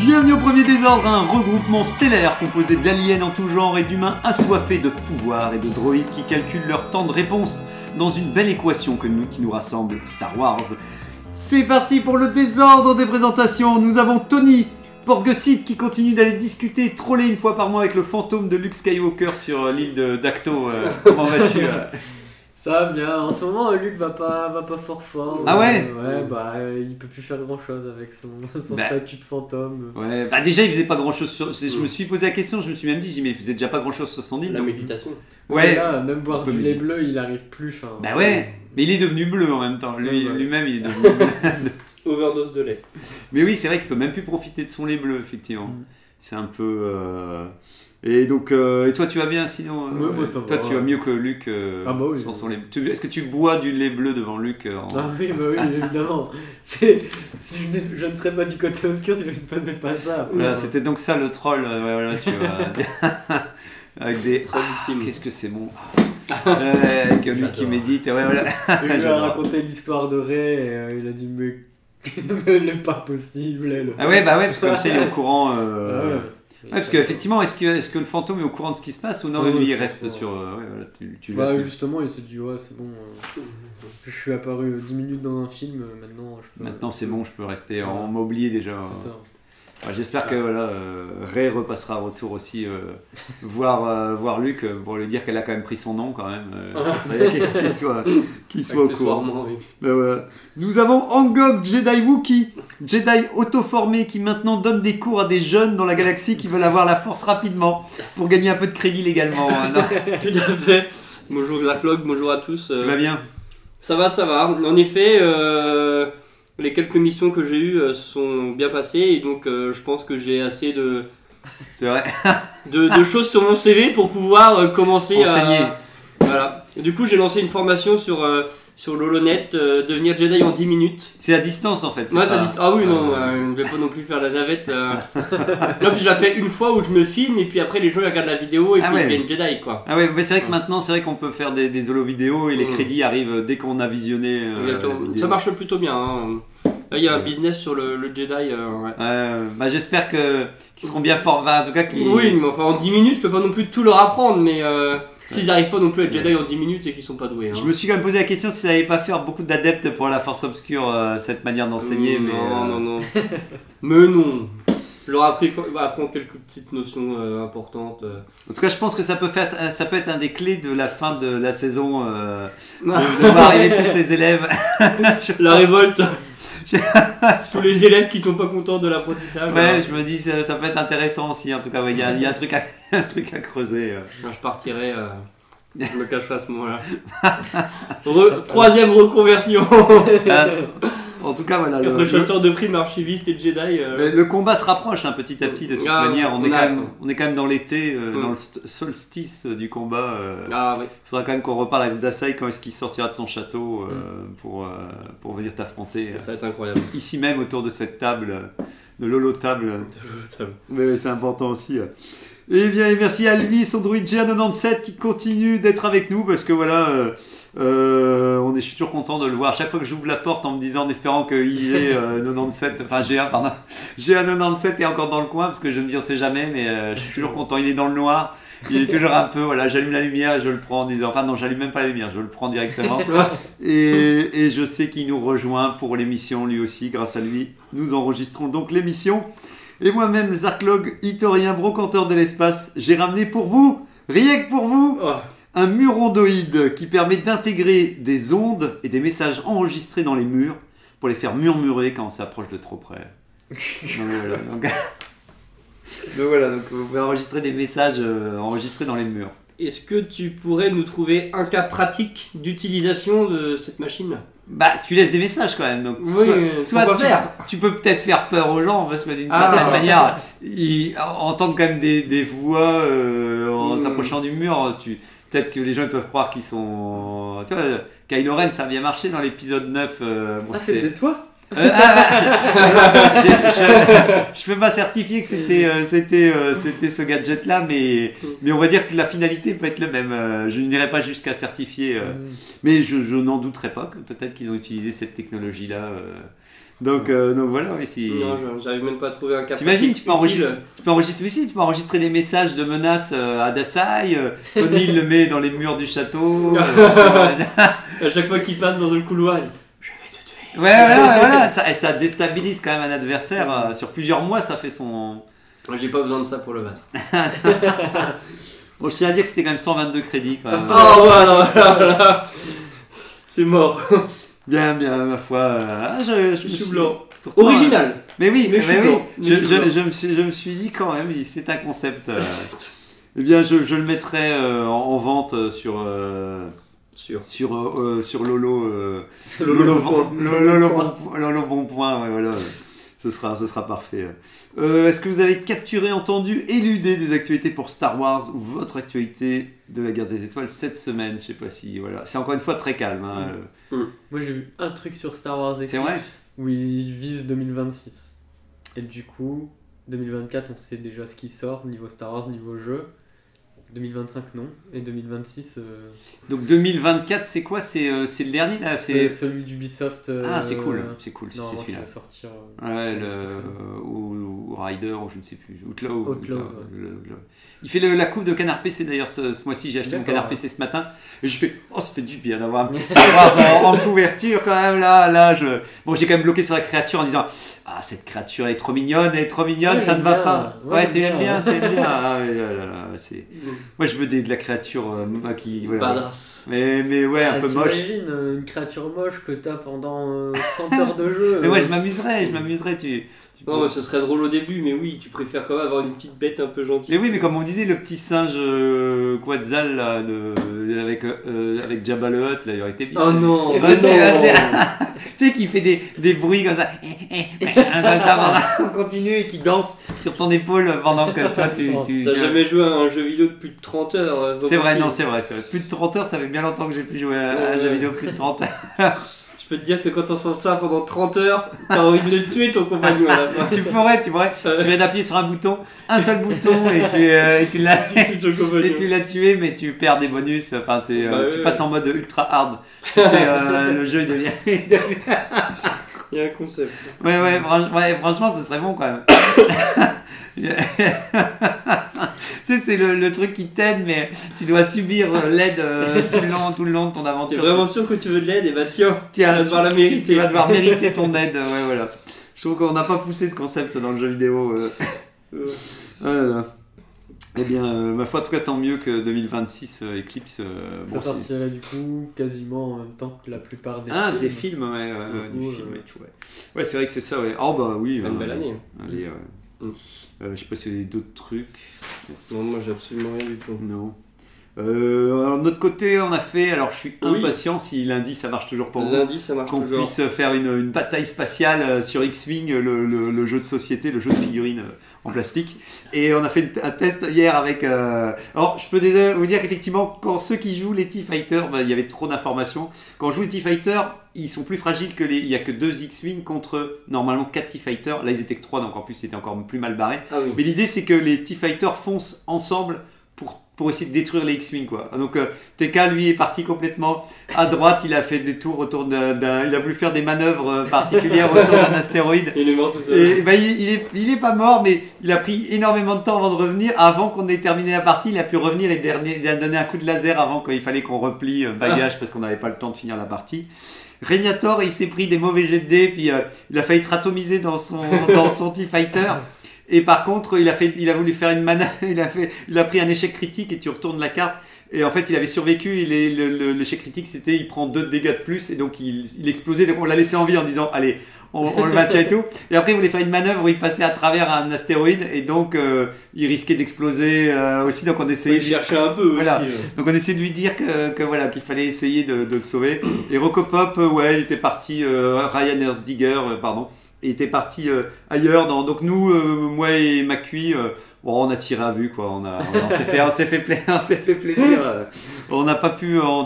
Bienvenue au Premier Désordre, un regroupement stellaire composé d'aliens en tout genre et d'humains assoiffés de pouvoir et de droïdes qui calculent leur temps de réponse dans une belle équation que nous, qui nous rassemble, Star Wars. C'est parti pour le désordre des présentations. Nous avons Tony, Porgesit qui continue d'aller discuter troller une fois par mois avec le fantôme de Luke Skywalker sur euh, l'île de d'Acto. Euh, comment vas-tu euh? Ça va bien, en ce moment Luc va pas, va pas fort fort. Ah ouais Ouais, bah euh, il peut plus faire grand chose avec son, son Bah. statut de fantôme. Ouais, bah déjà il faisait pas grand chose sur. Je me suis posé la question, je me suis même dit, j'ai mais il faisait déjà pas grand chose sur son île. La donc- méditation. Ouais. Là, même boire du lait bleu, il arrive plus. Enfin, Bah ouais, mais il est devenu bleu en même temps. Lui- Ouais, ouais. Lui-même, il est devenu bleu. Overdose de lait. Mais oui, c'est vrai qu'il peut même plus profiter de son lait bleu, effectivement. Mm. C'est un peu. euh, Et donc, euh, et toi, tu vas bien sinon euh, Ouais, bah, ça Toi, va. tu vas mieux que Luc euh, Ah bah oui. sans son lait. Est-ce que tu bois du lait bleu devant Luc en- Ah oui, bah oui, évidemment. C'est- Si je, ne serais pas du côté obscur si je ne faisais pas ça. Voilà, C'était donc ça le troll. voilà, tu vois. Avec des. Ah. Qu'est-ce que c'est bon. Ouais, avec Luc qui médite. Ouais, voilà. je lui ai raconté l'histoire de Ray et il a dit mais n'est pas possible. Elle. Ah ouais, bah ouais, parce que comme ça, il est au courant. Ah ouais. Ouais, parce qu'effectivement, est-ce que, est que le fantôme est au courant de ce qui se passe ou non Ouais, Lui, il reste sur. euh, ouais, voilà, tu, tu Bah justement, il s'est dit ouais c'est bon. euh, je suis apparu euh, 10 minutes dans un film, euh, maintenant je peux. Maintenant, c'est bon, je peux rester. Ouais. On m'a oublié déjà. C'est ça. Ouais, J'espère que voilà, euh, Ray repassera à retour aussi euh, voir, euh, voir Luc pour lui dire qu'elle a quand même pris son nom quand même. qu'il soit, qu'il soit au courant. Oui. Ben. Nous avons Angok Jedi Wookie, Jedi auto-formé qui maintenant donne des cours à des jeunes dans la galaxie qui veulent avoir la force rapidement pour gagner un peu de crédit légalement. hein, Tout à fait. Bonjour Zarklog, bonjour à tous. tu vas bien? Ça va, ça va. En effet, les quelques missions que j'ai eues euh, se sont bien passées et donc euh, je pense que j'ai assez de, C'est vrai. de, de choses sur mon CV pour pouvoir euh, commencer Enseigner. à. Voilà. Et du coup, j'ai lancé une formation sur, euh, sur l'Holonet, euh, devenir Jedi en 10 minutes. C'est à distance en fait. ça pas- dit... Ah oui, non, Euh, je vais pas non plus faire la navette. non, puis je la fais une fois où je me filme et puis après les gens regardent la vidéo et Ah puis ouais. ils deviennent Jedi quoi. Ah ouais, mais c'est vrai que Ouais. maintenant, c'est vrai qu'on peut faire des, des holo vidéos et les Mm. crédits arrivent dès qu'on a visionné. Ça marche plutôt bien. hein. Là, il y a un business sur le, le Jedi. euh, ouais. Euh, bah, J'espère que qu'ils seront bien forts. Enfin, en tout cas, qu'ils. Oui, mais enfin en 10 minutes, je peux pas non plus tout leur apprendre, mais euh, s'ils arrivent pas non plus à être Jedi en 10 minutes, c'est qu'ils sont pas doués. hein. Je me suis quand même posé la question si ça n'allait pas faire beaucoup d'adeptes pour la force obscure euh, cette manière d'enseigner. non, mais, euh, non, non. mais non. Je leur appris bah, apprendre quelques petites notions euh, importantes. euh. En tout cas, je pense que ça peut, faire, euh, ça peut être un des clés de la fin de la saison. euh, de, de voir arriver tous ces élèves. La révolte. Tous les élèves qui sont pas contents de l'apprentissage. Ouais, hein. je me dis, ça, ça peut être intéressant aussi. En tout cas, ouais, il y, a- il y a un truc à, un truc à creuser. euh. Je partirai. euh, Je me cacherai à ce moment-là. Re- troisième reconversion. En tout cas, voilà. Le, Après le- chasseur de primes, archiviste et Jedi. euh, le- le combat se rapproche hein, petit à petit de toute Ah, manière. On on est, quand même, on est quand même dans l'été, euh, Mm. dans le st- solstice euh, du combat. euh. Ah ouais. Il faudra quand même qu'on reparle avec Dasai quand est-ce qu'il sortira de son château euh, Mm. pour, euh, pour venir t'affronter. Ça va être incroyable. ici même autour de cette table, euh, de l'holo table. Mais c'est important aussi. euh. Et bien, et merci à Alvis, Android GA97 qui continue d'être avec nous parce que voilà, euh, on est, je suis toujours content de le voir. Chaque fois que j'ouvre la porte en me disant, en espérant qu'il est euh, 97, enfin GA, pardon, GA97 est encore dans le coin parce que je me dis, on sait jamais, mais euh, je suis toujours content. Il est dans le noir. Il est toujours un peu, voilà, j'allume la lumière je le prends en disant, enfin non, j'allume même pas la lumière, je le prends directement. Et, et je sais qu'il nous rejoint pour l'émission lui aussi. Grâce à lui, nous enregistrons donc l'émission. Et moi-même, Zarklog, Itorien, brocanteur de l'espace, j'ai ramené pour vous, rien que pour vous, Oh, un murondoïde qui permet d'intégrer des ondes et des messages enregistrés dans les murs pour les faire murmurer quand on s'approche de trop près. Donc voilà, donc, donc voilà, donc vous pouvez enregistrer des messages euh, enregistrés dans les murs. Est-ce que tu pourrais nous trouver un cas pratique d'utilisation de cette machine? Bah, tu laisses des messages quand même. Donc, Oui, soit, euh, soit tu, faire? tu peux peut-être faire peur aux gens parce que d'une Ah. certaine manière, ils entendent quand même des, des voix euh, en Mm. s'approchant du mur. Tu, peut-être que les gens ils peuvent croire qu'ils sont. Tu vois, Kylo Ren, ça a bien marché dans l'épisode 9. euh, bon, Ah, c'était- toi euh, ah, j'ai- je, je peux pas certifier que c'était euh, c'était euh, c'était ce gadget là mais mais on va dire que la finalité peut être la même je n'irai pas jusqu'à certifier euh, mais je, je n'en douterai pas que peut-être qu'ils ont utilisé cette technologie là donc euh, donc voilà oui, si- Non, je- j'arrive même pas à trouver un capteur. T'imagines, tu peux enregistrer, tu peux enregistrer, mais si, tu peux enregistrer des messages de menaces euh, à Dasai, euh, Tony le met dans les murs du château. euh, À chaque fois qu'il passe dans le couloir, il dit Ouais, voilà, voilà. Ça, et ça déstabilise quand même un adversaire. sur plusieurs mois, ça fait son. J'ai pas besoin de ça pour le battre. Bon, je tiens à dire que c'était quand même 122 crédits. Quand même. Oh, voilà, voilà. C'est mort. Bien, bien, ma foi. euh, ah, je, je suis blanc. pourtant, euh, Original. mais oui, Mais mais, je suis blanc. Je, me suis, je me suis dit quand même, c'est un concept. euh, eh bien, je, le mettrai euh, en, en vente sur. Sûr. sur, sur Lolo, Lolo Lolo, Bon Point. Bon- Lolo, Lolo Bon Point- Lolo Bon Point, ouais, voilà. Ce sera, ce sera parfait. Euh, Est-ce que vous avez capturé, entendu, éludé des actualités pour Star Wars ou votre actualité de la guerre des étoiles cette semaine Je sais pas si. Voilà. C'est encore une fois très calme. hein, euh. Moi j'ai vu un truc sur Star Wars Eclipse C'est vrai où il vise 2026. Et du coup, 2024 on sait déjà ce qui sort niveau Star Wars, niveau jeu. 2025 non. Et 2026 euh, Donc 2024, c'est quoi? C'est euh, le dernier là? C'est celui d'Ubisoft. euh, Ah, c'est cool, c'est cool si c'est celui-là. sortir. euh, Ouais, le, ou, ou Rider, ou je ne sais plus. Outlaw. Outlaws, ouais. le- le- Il fait le- la coupe de Canard PC d'ailleurs ce, ce mois-ci. J'ai acheté mon. Canard PC ce matin. Et je fais, oh, ça fait du bien d'avoir un petit Star Wars en, en couverture quand même. Là, là, je... Bon, j'ai quand même bloqué sur la créature en disant, ah, cette créature elle est trop mignonne, elle est trop mignonne, Ouais, ça ne va bien. pas. Ouais, Ouais, tu aimes bien, tu aimes bien. Ah, ouais, c'est... Moi, je veux des, de la créature euh, qui. voilà. Badass. Mais, mais ouais, un Ah, peu moche. T'imagines euh, une créature moche que t'as pendant euh, 100 heures de jeu. Mais ouais, euh, je m'amuserais, je m'amuserais. Tu, tu Non, mais ce serait drôle au début, mais oui, tu préfères quand même avoir une petite bête un peu gentille. Mais oui, mais comme on disait, le petit singe euh, Quetzal là, de, avec, euh, avec Jabba le Hutt, là, il aurait été bien. Oh non, Vas-y, non. vas-y. tu sais, qui fait des, des bruits comme ça, comme ça, pendant- on continue et qui danse sur ton épaule pendant que toi tu. tu- T'as tu- jamais joué à un jeu vidéo de plus de 30 heures. euh, C'est vrai, non, c'est vrai, c'est vrai. Plus de 30 heures, ça fait bien longtemps que j'ai plus joué à, à un Ouais. jeu vidéo plus de 30 heures. Je peux te dire que quand on sent ça pendant 30 heures, t'as envie de tuer ton compagnon à la fin. tu pourrais, tu pourrais. Ouais. Tu viens d'appuyer sur un bouton, un seul bouton, et tu, euh, et tu l'as. Et tu tué, mais tu perds des bonus. Enfin, c'est, euh, Bah tu ouais. passes en mode ultra hard. Tu sais, euh, le jeu il devient. Il y a un concept. ouais, ouais, franch- ouais, franchement, ce serait bon quand même. tu sais, c'est le, le truc qui t'aide, mais tu dois subir euh, l'aide euh, tout, le long, tout le long de ton aventure. vraiment sûr que tu veux de l'aide? Et bah tiens, Tiens, tu vas devoir la mériter. Tu vas devoir mériter ton aide. Ouais, voilà. Je trouve qu'on n'a pas poussé ce concept dans le jeu vidéo. euh. Euh, Oh. Eh bien, euh, ma foi, en tout cas, tant mieux que 2026 euh, Eclipse. euh, Ça bon, sortirait du coup quasiment en même temps que la plupart des Ah, films. des films, ouais, ouais, ouais, Du du coup, film euh, et tout, ouais. Ouais, c'est vrai que c'est ça, ouais. Oh, bah oui. Une belle année. Allez, ouais. Mm. Euh, je sais pas s'il y a d'autres trucs. Non, moi j'ai absolument rien du tout. Non. Euh, alors, de notre côté, on a fait. Alors, je suis Oui. impatient si lundi ça marche toujours pour vous. Lundi, ça marche Qu'on toujours. puisse faire une, une bataille spatiale euh, sur X-Wing, le, le- le jeu de société, le jeu de figurines euh, en plastique. Et on a fait un test hier avec. euh, Alors, je peux déjà vous dire qu'effectivement, quand ceux qui jouent les T-Fighters, bah, il y avait trop d'informations. Quand on joue les T-Fighters, ils sont plus fragiles que les. Il y a que deux X-Wing contre normalement 4 T-Fighters. Là, ils étaient que 3, donc en plus, c'était encore plus mal barré. Ah oui. Mais l'idée, c'est que les T-Fighters foncent ensemble pour, essayer de détruire les X-Wing. Quoi. Donc, euh, TK, lui, est parti complètement à droite. Il a fait des tours autour d'un. Il a voulu faire des manœuvres euh, particulières autour d'un astéroïde. Il est mort tout seul. Et bah, il, il est, il est pas mort, mais il a pris énormément de temps avant de revenir. Avant qu'on ait terminé la partie, il a pu revenir et dernier, il a donné un coup de laser avant qu'il fallait qu'on replie euh, bagage parce qu'on n'avait pas le temps de finir la partie. Régnator, il s'est pris des mauvais jets de dés, puis euh, il a failli être atomisé dans son, dans son T-Fighter. Et par contre, il a, fait, il a voulu faire une mana, il a, fait, il a pris un échec critique et tu retournes la carte. Et en fait, il avait survécu. et L'échec critique, c'était il prend 2 dégâts de plus et donc il, il explosait. Donc on l'a laissé en vie en disant Allez, on, on le maintient et tout. Et après, il voulait faire une manœuvre où il passait à travers un astéroïde et donc euh, il risquait d'exploser euh, aussi. Donc on essayait. Il cherchait un peu Voilà. aussi. euh. Donc on essayait de lui dire que, que voilà qu'il fallait essayer de, de le sauver. Et Rocopop, ouais, il était parti. Ryan euh, pardon, était parti euh, ailleurs. Dans, donc nous, euh, moi et McCui, euh, bon, on a tiré à vue quoi. On a, on, s'est fait, on s'est fait, pla- plaisir. euh. on n'a pas pu en,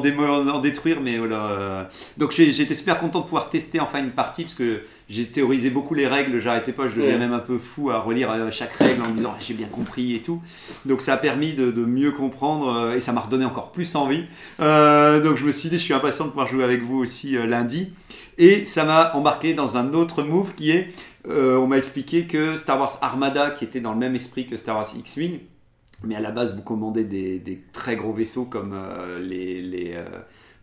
détruire, mais voilà. euh. Donc j'ai- j'étais super content de pouvoir tester enfin une partie parce que j'ai théorisé beaucoup les règles. J'arrêtais pas, je deviens Ouais. même un peu fou à relire chaque règle en disant j'ai bien compris et tout. Donc ça a permis de, de mieux comprendre et ça m'a redonné encore plus envie. Euh, donc je me suis dit, je suis impatient de pouvoir jouer avec vous aussi lundi. Et ça m'a embarqué dans un autre move qui est, euh, on m'a expliqué que Star Wars Armada, qui était dans le même esprit que Star Wars X-Wing, mais à la base vous commandez des, des très gros vaisseaux comme euh, les... les euh,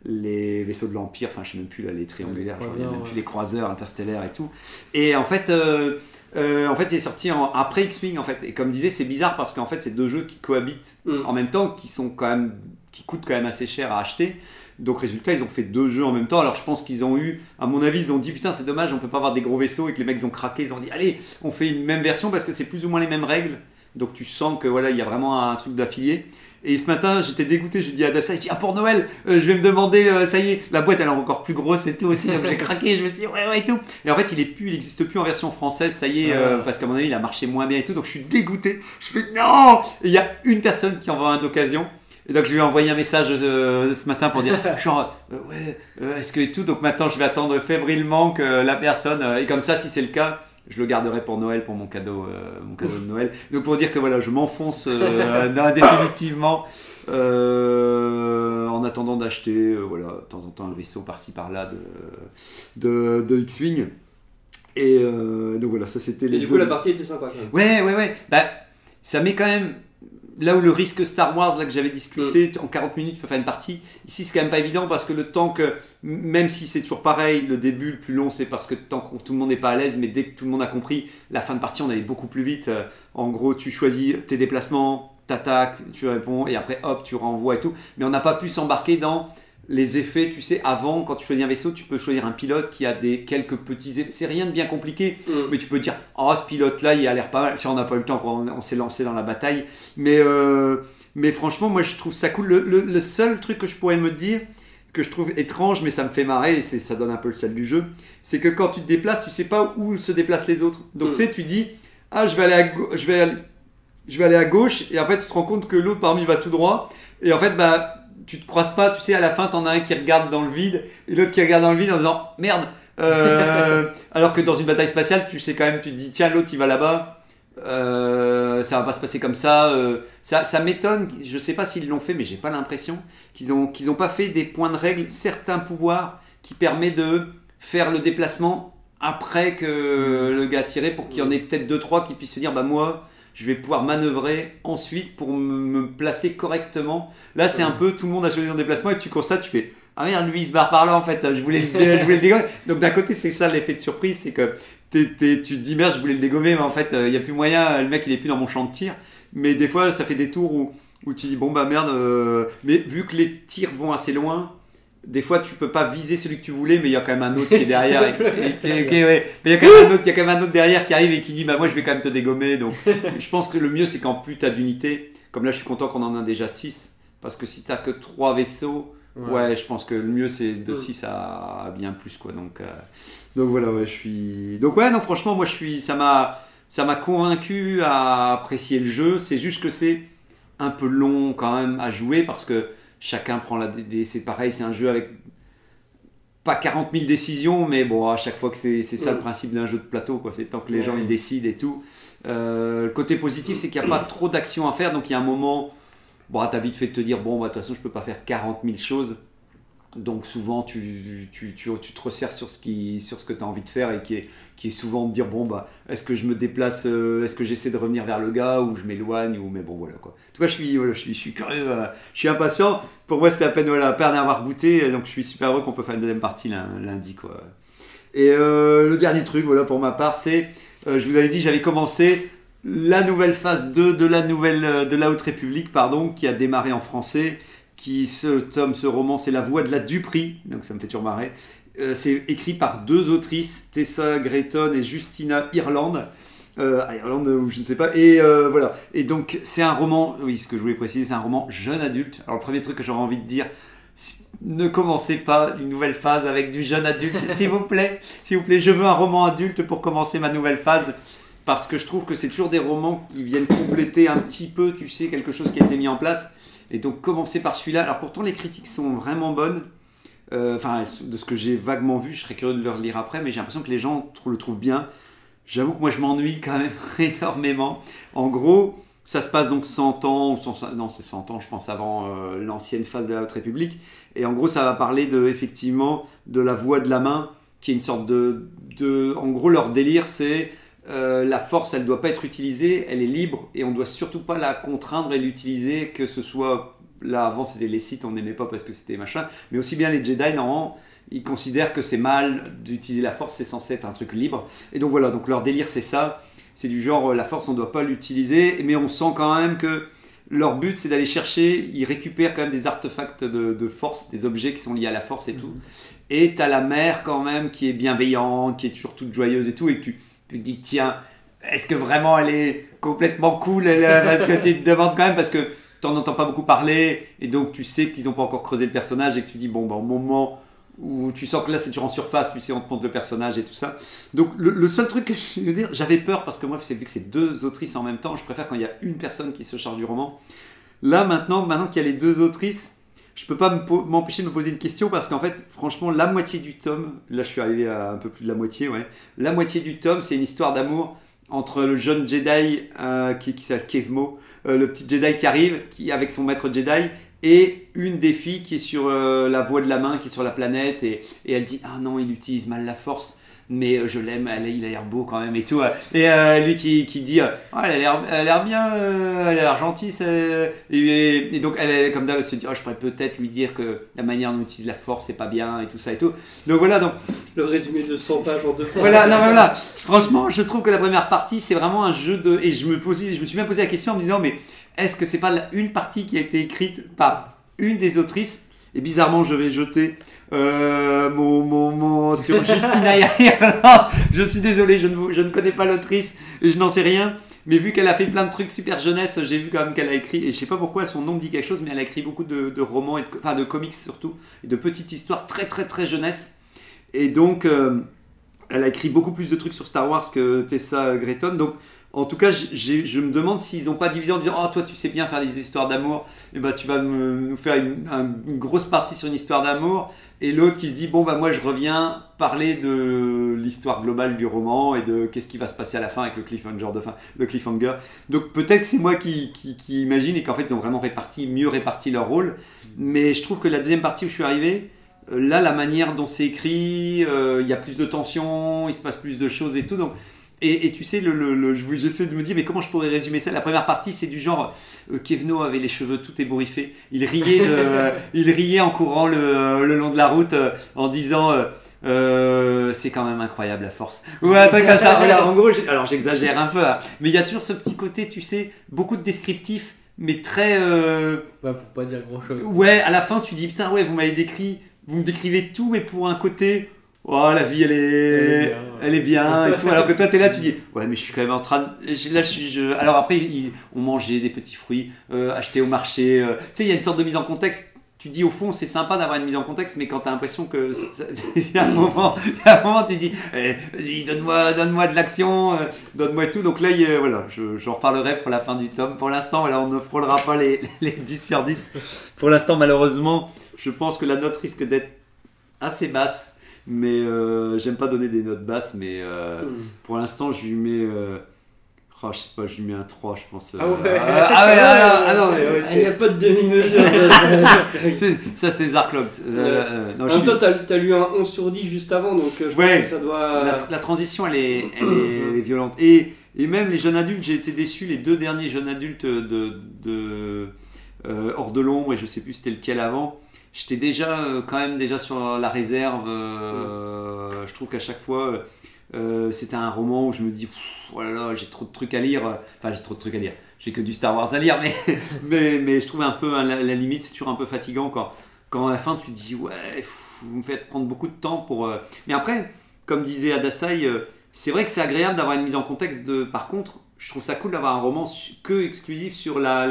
les vaisseaux de l'Empire, enfin je sais même plus là, les triangulaires, Les croiseurs, même plus les croiseurs interstellaires et tout. Et en fait, euh, euh, en fait, il est sorti en- après X-Wing en fait. Et comme disait, c'est bizarre parce qu'en fait, c'est deux jeux qui cohabitent Mm. en même temps, qui sont quand même, qui coûtent quand même assez cher à acheter. Donc résultat, ils ont fait deux jeux en même temps. Alors je pense qu'ils ont eu, à mon avis, ils ont dit putain c'est dommage, on peut pas avoir des gros vaisseaux et que les mecs ils ont craqué, ils ont dit allez, on fait une même version parce que c'est plus ou moins les mêmes règles. Donc tu sens que voilà, il y a vraiment un truc d'affilié. Et ce matin, j'étais dégoûté, j'ai dit à Dassa, j'ai dit ah pour Noël, euh, je vais me demander, euh, ça y est, la boîte elle est encore plus grosse et tout aussi, donc j'ai craqué, je me suis dit ouais ouais et tout. Et en fait, il est plus, il existe plus en version française, ça y est, euh, Ah. parce qu'à mon avis, il a marché moins bien et tout, donc je suis dégoûté. Je fais non. Il y a une personne qui en vend un d'occasion. Et donc je lui ai envoyé un message euh, ce matin pour dire genre euh, ouais euh, est-ce que et tout? Donc maintenant je vais attendre fébrilement que la personne euh, et comme ça si c'est le cas je le garderai pour Noël pour mon cadeau mon cadeau de Noël donc pour dire que voilà je m'enfonce définitivement en attendant d'acheter voilà de temps en temps un vaisseau par-ci par-là de de, de X-wing et donc voilà ça c'était Et les du deux coup, la partie était sympa quand même. Ouais, ouais, ouais. Bah, ça met quand même. Là où le risque Star Wars, là que j'avais discuté, en 40 minutes, tu peux faire une partie. Ici, c'est quand même pas évident parce que le temps que. Même si c'est toujours pareil, le début le plus long, c'est parce que tant que tout le monde n'est pas à l'aise, mais dès que tout le monde a compris, la fin de partie, on allait beaucoup plus vite. Euh, En gros, tu choisis tes déplacements, t'attaques, tu réponds, et après, hop, tu renvoies et tout. Mais on n'a pas pu s'embarquer dans les effets, tu sais, avant, quand tu choisis un vaisseau, tu peux choisir un pilote qui a des quelques petits effets. C'est rien de bien compliqué. Mm. Mais tu peux dire, oh, ce pilote-là, il a l'air pas mal. Si on n'a pas eu le temps, quoi, on, on s'est lancé dans la bataille. Mais, euh, mais franchement, moi, je trouve ça cool. Le, le- le seul truc que je pourrais me dire, que je trouve étrange, mais ça me fait marrer, et ça donne un peu le sel du jeu, c'est que quand tu te déplaces, tu sais pas où se déplacent les autres. Donc, Mm. tu sais, tu dis, ah, je vais aller à gauche, je vais aller, je vais aller à gauche, et en fait, tu te rends compte que l'autre parmi va tout droit, et en fait, bah, tu te croises pas, tu sais, à la fin, t'en as un qui regarde dans le vide, et l'autre qui regarde dans le vide en disant, merde, euh, alors que dans une bataille spatiale, tu sais quand même, tu te dis, tiens, l'autre il va là-bas, euh, ça va pas se passer comme ça. euh, ça ça m'étonne, je sais pas s'ils l'ont fait, mais j'ai pas l'impression qu'ils ont, qu'ils ont pas fait des points de règle, certains pouvoirs qui permettent de faire le déplacement après que le gars a tiré pour qu'il y en ait peut-être deux trois qui puissent se dire, bah moi. Je vais pouvoir manœuvrer ensuite pour me, placer correctement. Là, c'est un peu tout le monde a choisi son déplacement et tu constates, tu fais ah merde, lui il se barre par là en fait, je voulais le, dégommer. Donc d'un côté, c'est ça l'effet de surprise, c'est que tu te dis merde, je voulais le dégommer, mais en fait, il n'y a plus moyen, le mec il est plus dans mon champ de tir. Mais des fois, ça fait des tours où, où tu dis bon bah merde, euh, mais vu que les tirs vont assez loin, des fois tu peux pas viser celui que tu voulais, mais il y a quand même un autre qui est derrière. et- et- et- ok, ouais. Mais il y a quand même un autre, il y a quand même un autre derrière qui arrive et qui dit bah moi je vais quand même te dégommer. Donc je pense que le mieux c'est qu'en plus tu as d'unités, comme là je suis content qu'on en a déjà 6, parce que si t'as que 3 vaisseaux, Ouais, je pense que le mieux c'est de Mm. 6 à, à bien plus quoi. Donc, euh, donc voilà, ouais, je suis. Donc ouais, non, franchement, moi je suis. Ça m'a, ça m'a convaincu à apprécier le jeu. C'est juste que c'est un peu long quand même à jouer parce que chacun prend la. C'est pareil, c'est un jeu avec pas 40 000 décisions, mais bon, à chaque fois que c'est, ça Mm. le principe d'un jeu de plateau, quoi. C'est tant que les gens ils décident et tout. Euh, le côté positif, c'est qu'il n'y a pas trop d'action à faire, donc il y a un moment. Bon, t'as vite fait de te dire, bon, bah, de toute façon, je peux pas faire 40 000 choses. Donc souvent, tu, tu, tu, tu te resserres sur ce, qui, sur ce que tu as envie de faire et qui est, qui est souvent de dire, bon, bah, est-ce que je me déplace, euh, est-ce que j'essaie de revenir vers le gars ou je m'éloigne ou Mais bon, voilà quoi. En tout cas, je suis, voilà, je suis, curieux, euh, je suis impatient. Pour moi, c'est la peine, voilà, la peine d'avoir goûté. Donc je suis super heureux qu'on peut faire une deuxième partie lun- lundi, quoi. Et euh, le dernier truc, voilà, pour ma part, c'est, je vous avais dit, j'avais commencé la nouvelle phase 2 de la nouvelle de la Haute République, pardon, qui a démarré en français, qui ce tome, ce roman, c'est La Voix de la Duprie, donc ça me fait toujours marrer. euh, c'est écrit par deux autrices, Tessa Grayton et Justina Irland. Euh, Irlande ou je ne sais pas. Et euh, voilà. Et donc c'est un roman, oui, ce que je voulais préciser, c'est un roman jeune adulte. Alors le premier truc que j'aurais envie de dire, ne commencez pas une nouvelle phase avec du jeune adulte, s'il vous plaît. S'il vous plaît, je veux un roman adulte pour commencer ma nouvelle phase. Parce que je trouve que c'est toujours des romans qui viennent compléter un petit peu, tu sais, quelque chose qui a été mis en place. Et donc commencer par celui-là. Alors pourtant les critiques sont vraiment bonnes. Euh, Enfin, de ce que j'ai vaguement vu, je serais curieux de le relire après, mais j'ai l'impression que les gens le trouvent bien. J'avoue que moi je m'ennuie quand même énormément. En gros, ça se passe donc 100 ans, ou 100 non c'est 100 ans je pense avant euh, l'ancienne phase de la Haute République. Et en gros ça va parler de, effectivement de la voix de la main, qui est une sorte de... de en gros leur délire c'est euh, la force elle doit pas être utilisée, elle est libre et on doit surtout pas la contraindre et l'utiliser, que ce soit... Là avant c'était les sites, on n'aimait pas parce que c'était machin, mais aussi bien les Jedi normalement ils considèrent que c'est mal d'utiliser la force, c'est censé être un truc libre. Et donc voilà, donc leur délire c'est ça. C'est du genre euh, la force on doit pas l'utiliser, mais on sent quand même que leur but c'est d'aller chercher, ils récupèrent quand même des artefacts de, de force, des objets qui sont liés à la force et tout. Et t'as la mère quand même qui est bienveillante, qui est toujours toute joyeuse et tout, et que tu, tu te dis tiens, est-ce que vraiment elle est complètement cool Parce que tu te demandes quand même, parce que t'en entends pas beaucoup parler, et donc tu sais qu'ils ont pas encore creusé le personnage, et que tu dis bon bah au moment où tu sens que là c'est en surface, tu sais on te montre le personnage et tout ça. Donc le, le seul truc que je veux dire, j'avais peur parce que moi vu que c'est deux autrices en même temps, je préfère quand il y a une personne qui se charge du roman. Là maintenant, maintenant qu'il y a les deux autrices, je peux pas m'empêcher de me poser une question parce qu'en fait, franchement, la moitié du tome, là je suis arrivé à un peu plus de la moitié, ouais. La moitié du tome, c'est une histoire d'amour entre le jeune Jedi euh, qui, qui s'appelle Kevmo, euh, le petit Jedi qui arrive, qui avec son maître Jedi, et une des filles qui est sur euh, la voie de la main, qui est sur la planète, et, et elle dit ah non, il utilise mal la force. Mais euh, je l'aime, il a l'air beau quand même et tout. Et euh, lui qui, qui dit, euh, Ah, elle a l'air- elle a l'air bien, euh, elle a l'air gentille. ça- Et, et donc elle, comme d'hab, elle se dit, oh, je pourrais peut-être lui dire que la manière dont on utilise la force c'est pas bien et tout ça et tout. Donc voilà, donc Le résumé de 100 pages en deux fois. voilà, non mais voilà. Franchement, je trouve que la première partie, c'est vraiment un jeu de. Et je me, posais, je me suis bien posé la question en me disant, mais est-ce que c'est pas une partie qui a été écrite par une des autrices? Et bizarrement, je vais jeter euh, mon, mon, mon- sur Justina. Je suis désolé, je ne, je ne connais pas l'autrice et je n'en sais rien. Mais vu qu'elle a fait plein de trucs super jeunesse, j'ai vu quand même qu'elle a écrit, et je sais pas pourquoi son nom me dit quelque chose, mais elle a écrit beaucoup de, de romans, et de, enfin de comics surtout, et de petites histoires très très très jeunesse. Et donc, euh, elle a écrit beaucoup plus de trucs sur Star Wars que Tessa Grayton. Donc, en tout cas, je me demande s'ils n'ont pas divisé en disant Oh, toi, tu sais bien faire des histoires d'amour, et ben tu vas me- nous faire une, un- une grosse partie sur une histoire d'amour. Et l'autre qui se dit Bon, bah, moi, je reviens parler de l'histoire globale du roman et de qu'est-ce qui va se passer à la fin avec le cliffhanger de fin. Le cliffhanger. Donc, peut-être c'est moi qui, qui, qui imagine et qu'en fait, ils ont vraiment réparti, mieux réparti leur rôle. Mais je trouve que la deuxième partie où je suis arrivé, euh, Là, la manière dont c'est écrit, euh, il y a plus de tension, il se passe plus de choses et tout. Donc, et, et tu sais, le, le- le- je vous- j'essaie de me dire, mais comment je pourrais résumer ça? La première partie, c'est du genre, euh, Kevno avait les cheveux tout ébouriffés. Il riait, de, il riait en courant le, le long de la route euh, en disant. euh, euh, c'est quand même incroyable la force. Ou un truc comme ça. Voilà, en gros, alors j'exagère un peu, hein. mais il y a toujours ce petit côté, tu sais, beaucoup de descriptifs, mais très. euh, Bah, pour pas dire grand chose. Ouais, à la fin, tu dis putain, ouais, vous m'avez décrit, vous me décrivez tout, mais pour un côté, oh, la vie, elle est, Elle est bien. elle est bien et tout. Alors que toi, t'es là, tu dis, ouais, mais je suis quand même en train de. Là, je suis. je- Alors après, ils- on mangeait des petits fruits euh, achetés au marché. euh. Tu sais, il y a une sorte de mise en contexte. Tu dis au fond, c'est sympa d'avoir une mise en contexte, mais quand t'as l'impression que. a un moment, y a un moment, tu dis, eh, vas-y, donne-moi donne de l'action, euh, donne-moi tout. Donc là, il voilà, je- j'en reparlerai pour la fin du tome. Pour l'instant, voilà, on ne frôlera pas les, les 10 sur 10. Pour l'instant, malheureusement, je pense que la note risque d'être assez basse. Mais euh, j'aime pas donner des notes basses, mais euh, pour l'instant, je lui mets. euh, oh, je sais pas, je lui mets un 3, je pense. Ah ouais. ah, ah ouais, ah, ah, non, mais ouais, Il n'y a pas de demi-mesure. ça, c'est euh, non, en même temps, t'as lu un 11 sur 10 juste avant, donc je Ouais. pense que ça doit. la, la transition, elle est, elle est, elle est violente. Et, et même les jeunes adultes, j'ai été déçu. Les deux derniers jeunes adultes de, de Hors de l'ombre, et je sais plus c'était lequel avant, j'étais déjà euh, quand même déjà sur la réserve. euh, Je trouve qu'à chaque fois, euh, c'était un roman où je me dis, Pff, oh là là, j'ai trop de trucs à lire. Enfin, j'ai trop de trucs à lire. J'ai que du Star Wars à lire, mais, mais, mais je trouve un peu, à la, la limite, c'est toujours un peu fatigant quand, quand à la fin tu te dis, ouais. pff, vous me faites prendre beaucoup de temps pour. Mais après, comme disait Adasai, c'est vrai que c'est agréable d'avoir une mise en contexte de. Par contre, je trouve ça cool d'avoir un roman que exclusif sur la,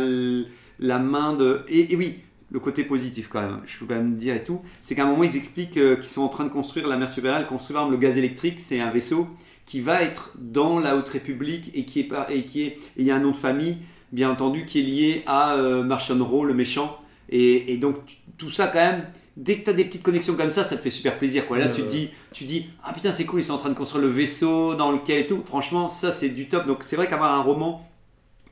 la main de. Et, et oui, le côté positif quand même, je peux quand même dire et tout, c'est qu'à un moment ils expliquent euh, qu'ils sont en train de construire la mer supérieure, construire le gaz électrique, c'est un vaisseau qui va être dans la Haute République et qui est pas et qui est et il y a un nom de famille bien entendu qui est lié à euh, le méchant. Et, et donc tout ça quand même dès que tu as des petites connexions comme ça ça te fait super plaisir quoi. Là tu te dis tu dis ah putain c'est cool ils sont en train de construire le vaisseau dans lequel et tout franchement ça c'est du top. Donc c'est vrai qu'avoir un roman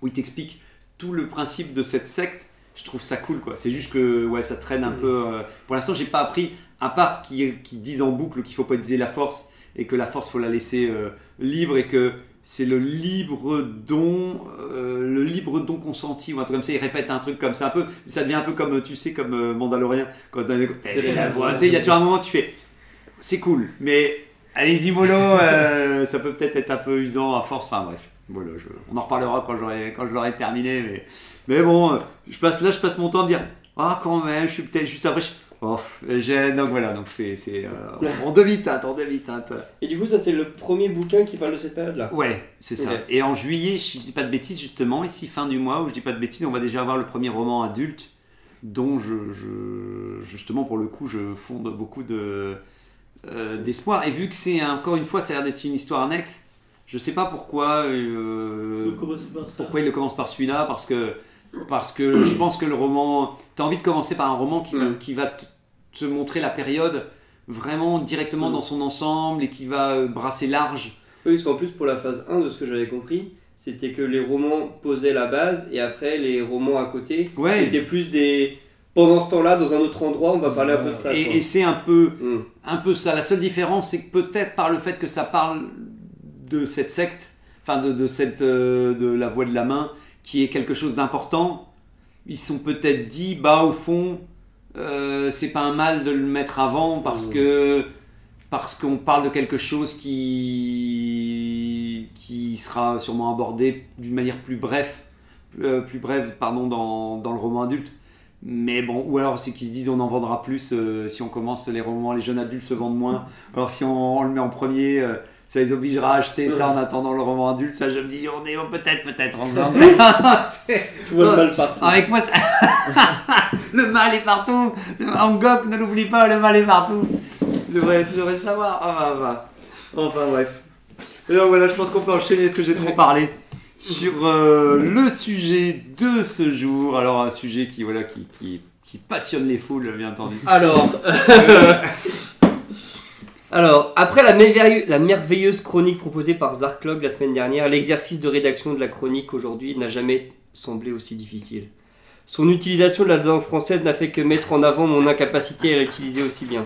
où il t'explique tout le principe de cette secte je trouve ça cool quoi. C'est juste que ouais ça traîne un peu euh, pour l'instant j'ai pas appris à part qu'ils qui disent en boucle qu'il faut pas utiliser la force et que la force faut la laisser euh, libre et que c'est le libre don euh, le libre don consenti ou un truc comme ça. Il répète un truc comme ça un peu ça devient un peu comme tu sais comme quand la voix tu sais il y a toujours un moment où tu fais c'est cool mais allez-y mollo ça peut peut-être être un peu usant à force enfin bref voilà je- on en reparlera quand quand je l'aurai terminé mais mais bon euh, je passe là je passe mon temps à me dire ah quand même je suis peut-être juste après je- Oh, donc voilà, donc c'est c'est, euh, en demi-teinte, en demi-teinte. Et du coup, ça, c'est le premier bouquin qui parle de cette période-là. Ouais, c'est ça. Et en juillet, je dis pas de bêtises justement, ici fin du mois où je dis pas de bêtises, on va déjà avoir le premier roman adulte dont je, je- justement pour le coup je fonde beaucoup de euh, d'espoir. Et vu que c'est encore une fois ça a l'air d'être une histoire annexe, je sais pas pourquoi euh, pourquoi il le commence par celui-là parce que parce que je pense que le roman tu as envie de commencer par un roman qui va, Mm. qui va te, te montrer la période vraiment directement Mm. dans son ensemble et qui va euh, brasser large. Oui, parce qu'en plus, pour la phase 1, de ce que j'avais compris, c'était que les romans posaient la base et après, les romans à côté Ouais. étaient plus des. Pendant ce temps-là, dans un autre endroit, on va parler un peu de ça. et c'est un peu, Mm. un peu ça. La seule différence, c'est que peut-être par le fait que ça parle de cette secte, enfin de, de cette, euh, de la voix de la main, qui est quelque chose d'important, ils se sont peut-être dit, bah au fond, euh, c'est pas un mal de le mettre avant parce Mm. que parce qu'on parle de quelque chose qui qui sera sûrement abordé d'une manière plus bref, euh, plus brève, pardon, dans, dans le roman adulte. Mais bon, ou alors c'est qu'ils se disent on en vendra plus euh, si on commence les romans, les jeunes adultes se vendent moins. Alors si on, on le met en premier, euh, ça les obligera à acheter ça en attendant le roman adulte. Ça, je me dis, on est peut-être, peut-être en faisant Tu vois le mal partout. Avec moi, ça- le mal est partout. Le Angok, ne l'oublie pas, le mal est partout. Tu devrais, tu devrais le savoir. Ah, bah, bah. Enfin bref. Et donc voilà, je pense qu'on peut enchaîner parce que j'ai trop parlé sur euh, le sujet de ce jour. Alors un sujet qui voilà qui, qui, qui passionne les foules, bien entendu. Alors, Alors, après la, merveilleuse chronique proposée par Zarklog la semaine dernière, l'exercice de rédaction de la chronique aujourd'hui n'a jamais semblé aussi difficile. Son utilisation de la langue française n'a fait que mettre en avant mon incapacité à l'utiliser aussi bien.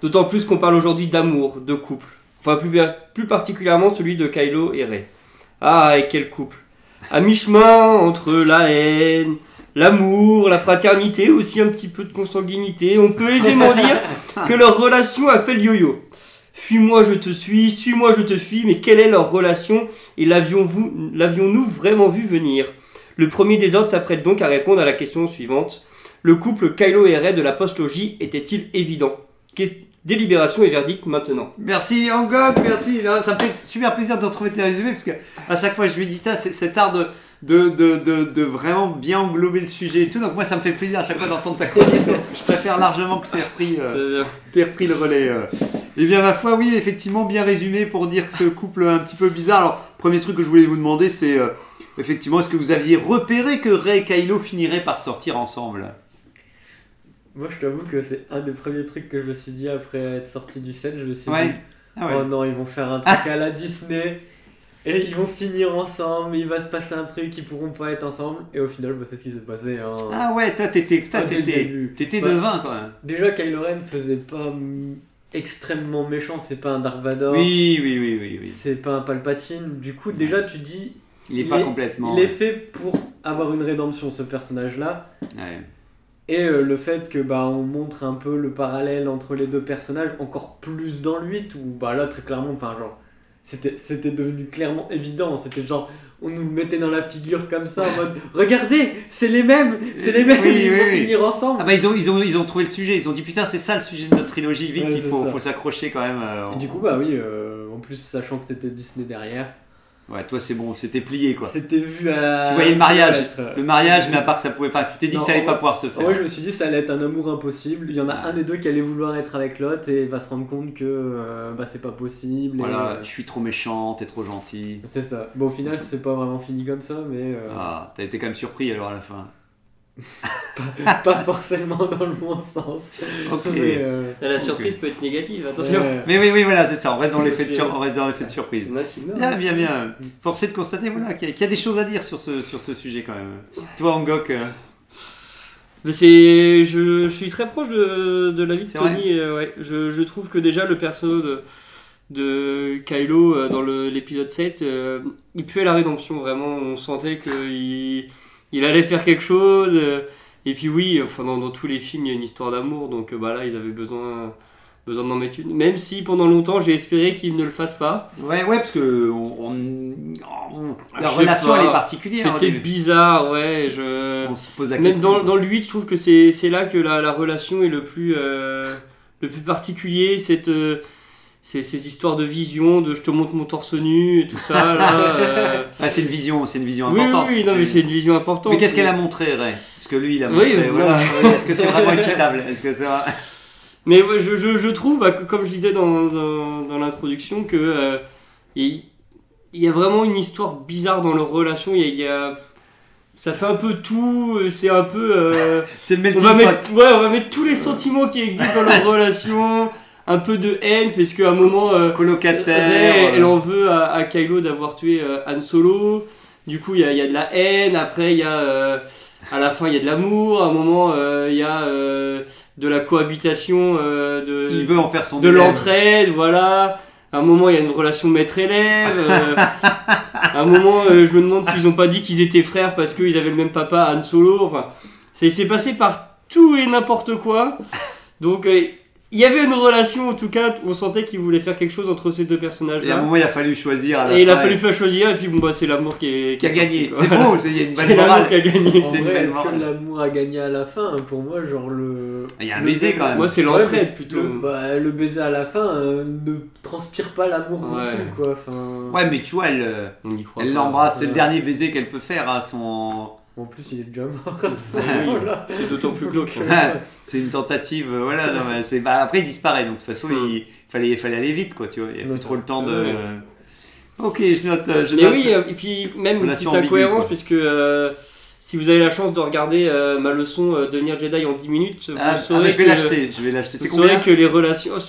D'autant plus qu'on parle aujourd'hui d'amour, de couple. Enfin, plus, plus particulièrement celui de Kylo et Rey. Ah, et quel couple À mi-chemin entre la haine, l'amour, la fraternité, aussi un petit peu de consanguinité, on peut aisément dire que leur relation a fait le yo-yo. Fuis-moi, je te suis, suis-moi, je te fuis, mais quelle est leur relation et l'avions-nous vraiment vu venir? Le premier des ordres s'apprête donc à répondre à la question suivante. Le couple Kylo et Rey de la postlogie était-il évident? Délibération et verdict maintenant. Merci Angok, merci. Non, ça me fait super plaisir de retrouver tes résumés parce que à chaque fois je lui dis cet art de, de, de, de, de vraiment bien englober le sujet et tout. Donc moi ça me fait plaisir à chaque fois d'entendre ta chronique. Je préfère largement que tu aies repris, euh, t'aies repris le relais. euh. Eh bien ma foi, oui, effectivement bien résumé pour dire que ce couple un petit peu bizarre. Alors premier truc que je voulais vous demander c'est euh, effectivement est-ce que vous aviez repéré que Ray et Kylo finiraient par sortir ensemble? Moi, je t'avoue que c'est un des premiers trucs que je me suis dit après être sorti du set. Je me suis Ouais. dit, Ah ouais. oh non, ils vont faire un truc à la Disney. Et ils vont finir ensemble, il va se passer un truc, ils pourront pas être ensemble. Et au final, bah, c'est ce qui s'est passé. hein. Ah ouais, toi t'étais, Ah, Bah, devin quand même. Déjà, Kylo Ren faisait pas extrêmement méchant, c'est pas un Dark Vador. Oui, oui, oui, oui, oui. C'est pas un Palpatine. Du coup, déjà, tu dis, Il est Il pas est- complètement. il est fait pour avoir une rédemption, ce personnage-là. Ouais. Et euh, le fait que bah on montre un peu le parallèle entre les deux personnages encore plus dans le 8 où bah là très clairement enfin genre c'était c'était devenu clairement évident c'était genre on nous le mettait dans la figure comme ça en mode regardez, c'est les mêmes, c'est les mêmes, Oui, ils oui, vont oui. finir ensemble. Ah bah ils ont, ils, ont, ils ont trouvé le sujet, ils ont dit putain c'est ça le sujet de notre trilogie, vite Ouais, il faut, s'accrocher quand même. euh, du coup, bah oui, euh, en plus, sachant que c'était Disney derrière, Ouais toi c'est bon, c'était plié quoi. c'était vu à. Tu voyais le mariage, le mariage mais à part que ça pouvait pas, tu t'es dit Non, que ça allait pas pouvoir se faire. Ouais, je me suis dit ça allait être un amour impossible. Il y en a un des deux qui allait vouloir être avec l'autre et va se rendre compte que euh, bah, c'est pas possible. Voilà, je suis trop méchant, t'es trop gentil. c'est ça. Bon, au final, c'est pas vraiment fini comme ça, mais euh, Ah, t'as été quand même surpris alors à la fin. Pas forcément dans le bon sens. Ok. Mais, euh, La surprise peut être négative, attention. ouais. Mais oui, oui, voilà, c'est ça, on reste dans l'effet de, Je- sur- on reste dans l'effet de surprise. Il y en a qui meurent. Bien, bien, bien. Forcé de constater voilà, qu'il y, a- qu'il y a des choses à dire sur ce, sur ce sujet quand même. Toi, Angok, euh, Mais c'est, je, je suis très proche de, de l'avis de Tony. euh, ouais, je, je trouve que déjà le perso de, de Kylo euh, dans le- l'épisode 7, euh, il puait la rédemption. Vraiment, on sentait qu'il il allait faire quelque chose. euh, et puis oui, enfin, dans, dans tous les films, il y a une histoire d'amour. Donc euh, bah, là, ils avaient besoin, besoin d'en mettre une. Même si pendant longtemps, j'ai espéré qu'ils ne le fassent pas. ouais, ouais, parce que on, on- on- la Ah, je sais relation elle est particulière. au C'était bizarre, ouais. Je... On se pose la Même question. dans, dans le 8, je trouve que c'est c'est là que la, la relation est le plus, euh, le plus particulier. Cette, euh, ces, ces histoires de vision, de je te montre mon torse nu et tout ça. Là, euh. Ah, c'est une vision, c'est une vision Oui, oui, importante. oui, non, mais c'est une vision importante. Mais qu'est-ce qu'elle a montré, Ray? Parce que lui, il a Oui, montré. oui, voilà. Oui, Est-ce que c'est vraiment équitable? Est-ce que c'est vrai? Mais ouais, je, je, je trouve, bah, que, comme je disais dans, dans, dans l'introduction, que euh, il, il y a vraiment une histoire bizarre dans leur relation. Il y a, il y a- ça fait un peu tout. euh, C'est un peu. euh, C'est le on melting va pot. mettre, ouais, on va mettre tous les sentiments qui existent dans leur relation. Un peu de haine, parce qu'à un moment. euh, elle en veut à, à Kylo d'avoir tué euh, Han Solo. Du coup, il y a, y a de la haine. Après, il y a. euh, à la fin, il y a de l'amour. À un moment, euh, il y a euh, de la cohabitation. de, Il veut en faire son de l'entraide, voilà. À un moment, il y a une relation maître-élève. à un moment, je me demande s'ils ont pas dit qu'ils étaient frères parce qu'ils avaient le même papa, Han Solo. Enfin, ça s'est passé par tout et n'importe quoi. Donc, il y avait une relation, en tout cas, on sentait qu'ils voulaient faire quelque chose entre ces deux Et à un moment, il a fallu choisir. à la Et il a fallu faire choisir, et puis bon, bah, c'est l'amour qui, est, Qui a gagné. C'est beau, c'est- il y a une C'est belle l'amour morale. qui a gagné. En C'est une vrai, belle est-ce morale. que l'amour a gagné à la fin Pour moi, genre le. Il y a un baiser quand même. Moi, c'est l'entraide plutôt. Le, bah, le baiser à la fin euh, ne transpire pas l'amour non plus, quoi. Enfin, Ouais, mais tu vois, elle, croit elle l'embrasse. C'est le dernier baiser qu'elle peut faire à son. En plus, il est déjà mort. C'est d'autant plus glauque. c'est une tentative. euh, voilà. non, mais c'est- bah, après, il disparaît. Donc, de toute façon, il fallait, il fallait aller vite, quoi. Tu vois. Il n'y a plus trop le temps de. ouais. Ok, je note. euh, Je Mais note. oui, euh, et puis même une petite incohérence, puisque euh, si vous avez la chance de regarder euh, ma leçon euh, Devenir Jedi en 10 minutes, vous Ah, ah, saurez je vais que- l'acheter. Je vais l'acheter. C'est combien que les relations. oh,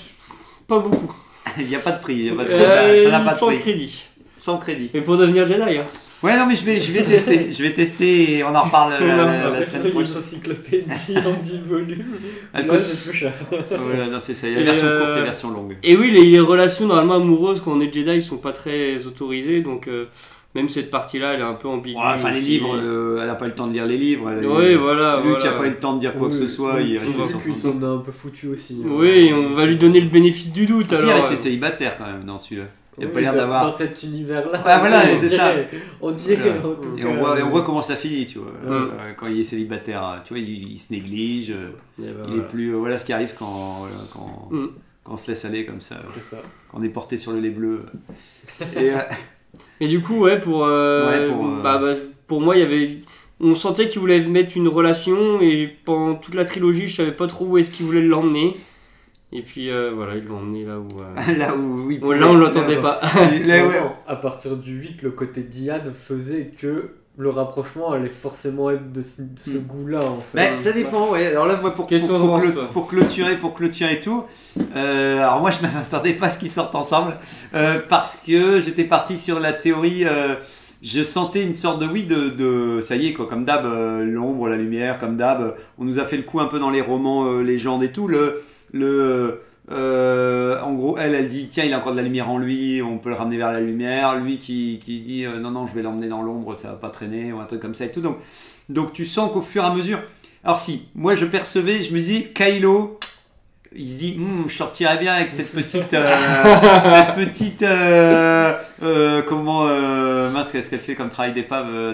pas beaucoup. Il n'y a pas de prix. il y a pas de prix. Euh, ça n'a pas de sans prix. crédit. Sans crédit. Mais pour devenir Jedi, hein. Ouais, non, mais je vais, je vais tester. Je vais tester et on en reparle la, la- semaine une prochaine. encyclopédie en 10 volumes. Elle Là, coûte- c'est plus cher. Voilà, non, c'est ça. Il y a Et, version euh, courte et version longue. Et oui, les, les relations normalement amoureuses quand on est Jedi sont pas très autorisées, donc euh, même cette partie-là, elle est un peu ambiguë. Ouais, enfin, les livres, euh, elle n'a pas eu le temps de lire les livres. Elle a Oui, voilà. Qui voilà. n'a pas eu le temps de dire quoi que ce soit, il est resté oui, sur Ils son. sont un peu foutus aussi. hein. Oui, on va lui donner le bénéfice du doute Ah, si, il est alors. resté euh. célibataire quand même dans celui-là. Il n'y a Oui, pas l'air d'avoir. Dans cet univers-là. Ah, voilà, c'est ça. On dirait. Voilà. en tout Et on voit, et on euh, voit comment ça finit, tu vois. Ouais. Euh, quand il est célibataire, tu vois, il, il se néglige. euh, ben, il voilà. est plus. euh, voilà ce qui arrive quand, quand, Mm. quand on se laisse aller comme ça. C'est ça. Quand on est porté sur le lait bleu. Et, euh, Et du coup, ouais, pour, euh, Ouais, pour, euh, Bah, bah, pour moi, il y avait. On sentait qu'il voulait mettre une relation et pendant toute la trilogie, je savais pas trop où est-ce qu'il voulait l'emmener. Et puis euh, voilà, ils l'ont emmené là où. euh, là où. il où là, on l'entendait pas. là, ouais. À partir du 8, le côté Diane faisait que le rapprochement allait forcément être de ce, de ce Hmm. goût-là en fait. Ben, ça dépend, ouais. Alors là, moi, pour, pour, pour, pour clôturer, pour clôturer et tout, euh, alors moi, je ne m'attendais pas à ce qu'ils sortent ensemble, euh, parce que j'étais parti sur la théorie, euh, je sentais une sorte de, oui, de, de ça y est, quoi, comme d'hab, euh, l'ombre, la lumière, comme d'hab, on nous a fait le coup un peu dans les romans, euh, légendes et tout, le... le euh, en gros, elle, elle dit tiens, il a encore de la lumière en lui, on peut le ramener vers la lumière. Lui qui, qui dit euh, non, non, je vais l'emmener dans l'ombre, ça va pas traîner, ou un truc comme ça et tout. Donc, donc tu sens qu'au fur et à mesure. Alors, si, moi je percevais, je me dis Kylo, il se dit, Hum, je sortirais bien avec cette petite, euh, cette petite, euh, euh, comment, euh, mince, qu'est-ce qu'elle fait comme travail d'épave, euh,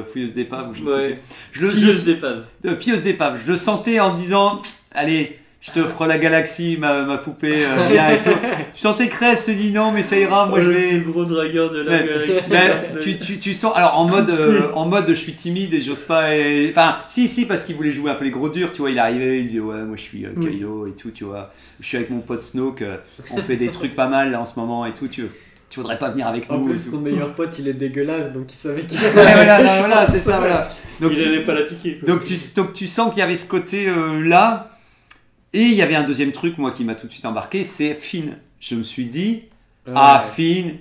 de fouilleuse d'épave ou je ne sais Ouais. plus. Je d'épave. de pieuse d'épave. Je le sentais en disant, allez, je t'offre la galaxie, ma, ma poupée, euh, viens et tout. Tu sentais que Rey se dit non, mais ça ira, moi je vais. gros dragueur de Ouais. Ben, tu, tu, tu sens alors en mode euh, en mode je suis timide et j'ose pas et- enfin si si parce qu'il voulait jouer un peu les gros durs tu vois il arrivait il disait ouais moi je suis euh, Kylo et tout tu vois je suis avec mon pote Snoke euh, on fait des trucs pas mal là, en ce moment et tout tu tu voudrais pas venir avec En nous plus, tout. son meilleur pote, il est dégueulasse, donc il savait qu'il Ouais, voilà, voilà, c'est ça voilà donc il tu, n'allait pas la piquer. quoi. donc tu, donc tu sens qu'il y avait ce côté euh, là et il y avait un deuxième truc moi qui m'a tout de suite embarqué c'est Finn je me suis dit ah Finn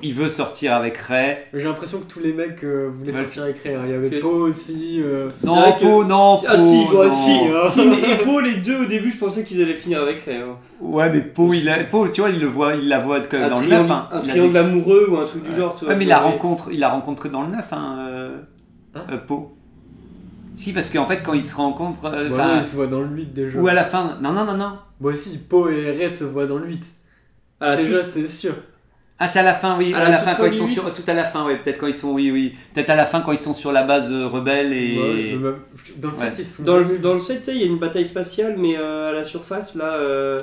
il veut sortir avec Rey J'ai l'impression que tous les mecs euh, voulaient Ouais. sortir avec Ray. hein. Il y avait Poe aussi. euh, non vrai que- Po non Ah Po, si, non. bah, si, hein. Finn et Paul, les deux, au début, je pensais qu'ils allaient finir avec Ray. hein. Ouais, mais Poe, il a, Poe, tu vois, il le voit, il la voit que Un, dans le triangle, 9. Hein. un triangle des- amoureux ou un truc du genre. tu vois, Ouais, mais il la rencontre, il la rencontre que dans le 9, hein, euh, Hein euh, Poe. Si, parce qu'en fait, quand ils se rencontrent, euh, ouais, ouais, ils se voient dans le 8 déjà. ou à la fin, non, non, non, non. Moi aussi, Poe et Ray se voient dans le 8. À la déjà, c'est sûr. Ah, c'est à la fin, oui, À à, la la toute fin, fin quand ils du sont huit. sur, tout à la fin, oui, peut-être quand ils sont, oui, oui, peut-être à la fin quand ils sont sur la base euh, rebelle et. Ouais, même- dans le Ouais. 7, ils sont. Dans le, dans le 7, tu sais, il y a une bataille spatiale, mais euh, à la surface, là. euh,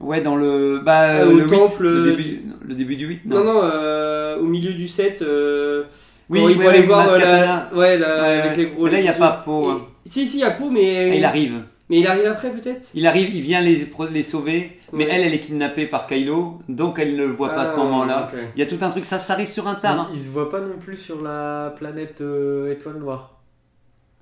Ouais, dans le, bah, Ah, au le, 8, temple, le début, le début du 8, Non, non, euh, au milieu du 7. Euh, Oui, ils ouais, aller ouais, voir euh, Mascatana. la, ouais, la- Ouais, avec les gros. Mais là, il n'y a pas Poe. hein. Si, si, il y a Poe, mais. Et il arrive. Mais il arrive après, peut-être? Il arrive, il vient les, les sauver, mais Ouais. elle, elle est kidnappée par Kylo, donc elle ne le voit pas à ce Ah, moment-là. Il y a tout un truc, ça, ça arrive sur un tard. hein. Ils, ils se voient pas non plus sur la planète euh, étoile noire.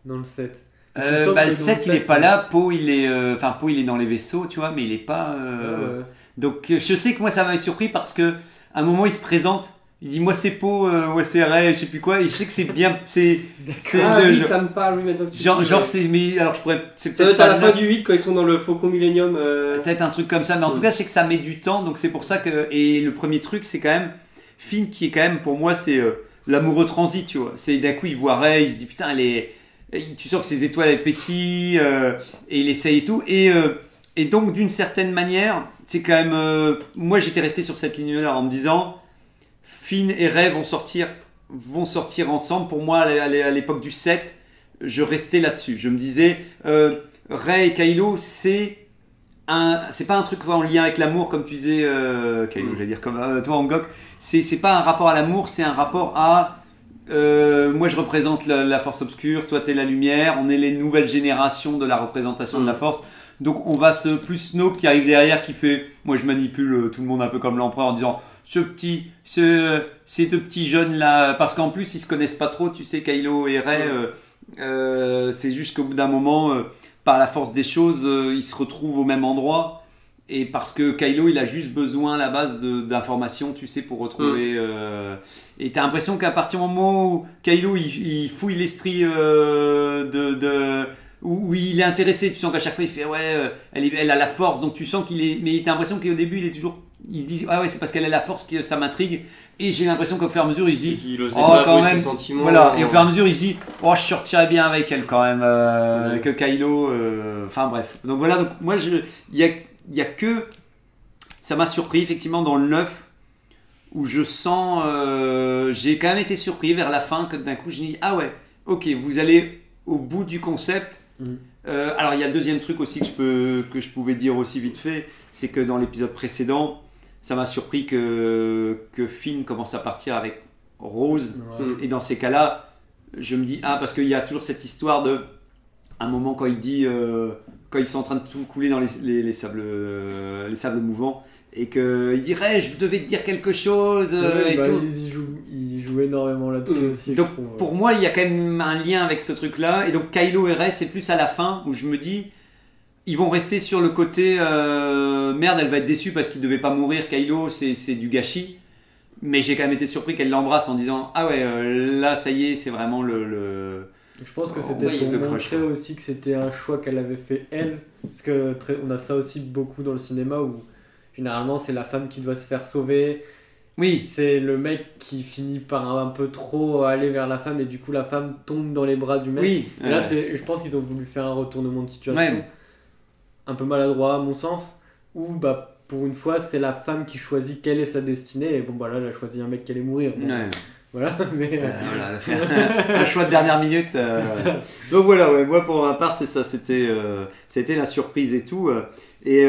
Dans le 7. Il Euh, bah, le dans 7, il est 7, pas là, Poe, il est, euh, enfin Poe, il est dans les vaisseaux, tu vois, mais il est pas. euh, ouais. Donc, euh, je sais que moi, ça m'avait surpris parce que à un moment, il se présente, il dit, moi, c'est Poe, euh, moi, c'est Ray, je sais plus quoi, et je sais que c'est bien, c'est, c'est Ah oui, genre, ça me parle, oui, maintenant que tu genre, genre, ouais. c'est, mais alors, je pourrais, c'est peut-être être à la fin du 8 quand ils sont dans le Faucon Millennium. euh, Peut-être un truc comme ça, mais en tout Mm. cas, je sais que ça met du temps, donc c'est pour ça que. Et le premier truc, c'est quand même. Finn, qui est quand même, pour moi, c'est euh, l'amoureux transit, tu vois. C'est d'un coup, il voit Ray, il se dit putain, elle est. Tu sens que ses étoiles, elles pétillent, euh, et il essaye et tout. Et, euh, et donc, d'une certaine manière, c'est quand même. euh, moi, j'étais resté sur cette ligne-là en me disant Finn et Ray vont sortir, vont sortir ensemble. Pour moi, à l'é- à l'époque du 7, je restais là-dessus. Je me disais, euh, Ray et Kylo, c'est un, c'est pas un truc en lien avec l'amour comme tu disais, euh, Kylo, Mm. j'allais dire comme euh, toi Angok. C'est, c'est pas un rapport à l'amour, c'est un rapport à euh, moi je représente la, la force obscure, toi t'es la lumière, on est les nouvelles générations de la représentation de la Mm. force. Donc on va se plus Snoke qui arrive derrière qui fait moi je manipule euh, tout le monde un peu comme l'empereur en disant ce petit ce, ces deux petits jeunes là parce qu'en plus ils se connaissent pas trop tu sais Kylo et Rey euh, euh, c'est juste qu'au bout d'un moment euh, par la force des choses ils se retrouvent au même endroit. Et parce que Kylo il a juste besoin à la base d'informations tu sais pour retrouver euh, et t'as l'impression qu'à partir du moment où Kylo il, il fouille l'esprit de, de où où il est intéressé, tu sens qu'à chaque fois il fait ouais, euh, elle, est- elle a la force, donc tu sens qu'il est. Mais t'as l'impression qu'au début il est toujours. Il se dit ah ouais, c'est parce qu'elle a la force que ça m'intrigue. Et j'ai l'impression qu'au fur et à mesure il se dit Il Oh, pas quand même. ses voilà, et au fur et à mesure il se dit oh, je sortirais bien avec elle quand même, euh, Ouais. que Kylo. euh, Enfin bref. Donc voilà, donc moi je. Il y a, il y a que. Ça m'a surpris effectivement dans le 9 où je sens. euh, j'ai quand même été surpris vers la fin que d'un coup je dis ah ouais, ok, vous allez au bout du concept. Mhm. Euh, alors il y a le deuxième truc aussi que je, peux, que je pouvais dire aussi vite fait, c'est que dans l'épisode précédent, ça m'a surpris que, que Finn commence à partir avec Rose. Ouais. Mm. Et dans ces cas-là, je me dis, ah, parce qu'il y a toujours cette histoire de. Un moment quand il dit. euh, quand ils sont en train de tout couler dans les, les, les sables, euh, les sables mouvants, et qu'il dirait, je devais te dire quelque chose, euh, Ouais, et bah, tout. Ils, jouent, ils jouent énormément là-dessus Mm. aussi. Donc trouve, ouais. pour moi, il y a quand même un lien avec ce truc-là. Et donc Kylo et Rey, c'est plus à la fin où je me dis, ils vont rester sur le côté euh, merde, elle va être déçue parce qu'il devait pas mourir. Kylo, c'est du gâchis. Mais j'ai quand même été surpris qu'elle l'embrasse en disant ah ouais, euh, là ça y est, c'est vraiment le, le- Je pense que Oh, c'était oui, pour montrer aussi que c'était un choix qu'elle avait fait elle. Parce que très- on a ça aussi beaucoup dans le cinéma où généralement c'est la femme qui doit se faire sauver. Oui, C'est le mec qui finit par un, un peu trop aller vers la femme et du coup la femme tombe dans les bras du mec. oui. Et là, c'est, je pense qu'ils ont voulu faire un retournement de situation. Ouais. un peu maladroit à mon sens, où bah, pour une fois c'est la femme qui choisit quelle est sa destinée, et bon bah là elle a choisi un mec qui allait mourir. Bon, Ouais. Voilà, mais... euh, Euh, voilà, un choix de dernière minute. euh. Donc voilà, ouais, moi pour ma part, c'est ça, c'était euh, c'était la surprise et tout. Et,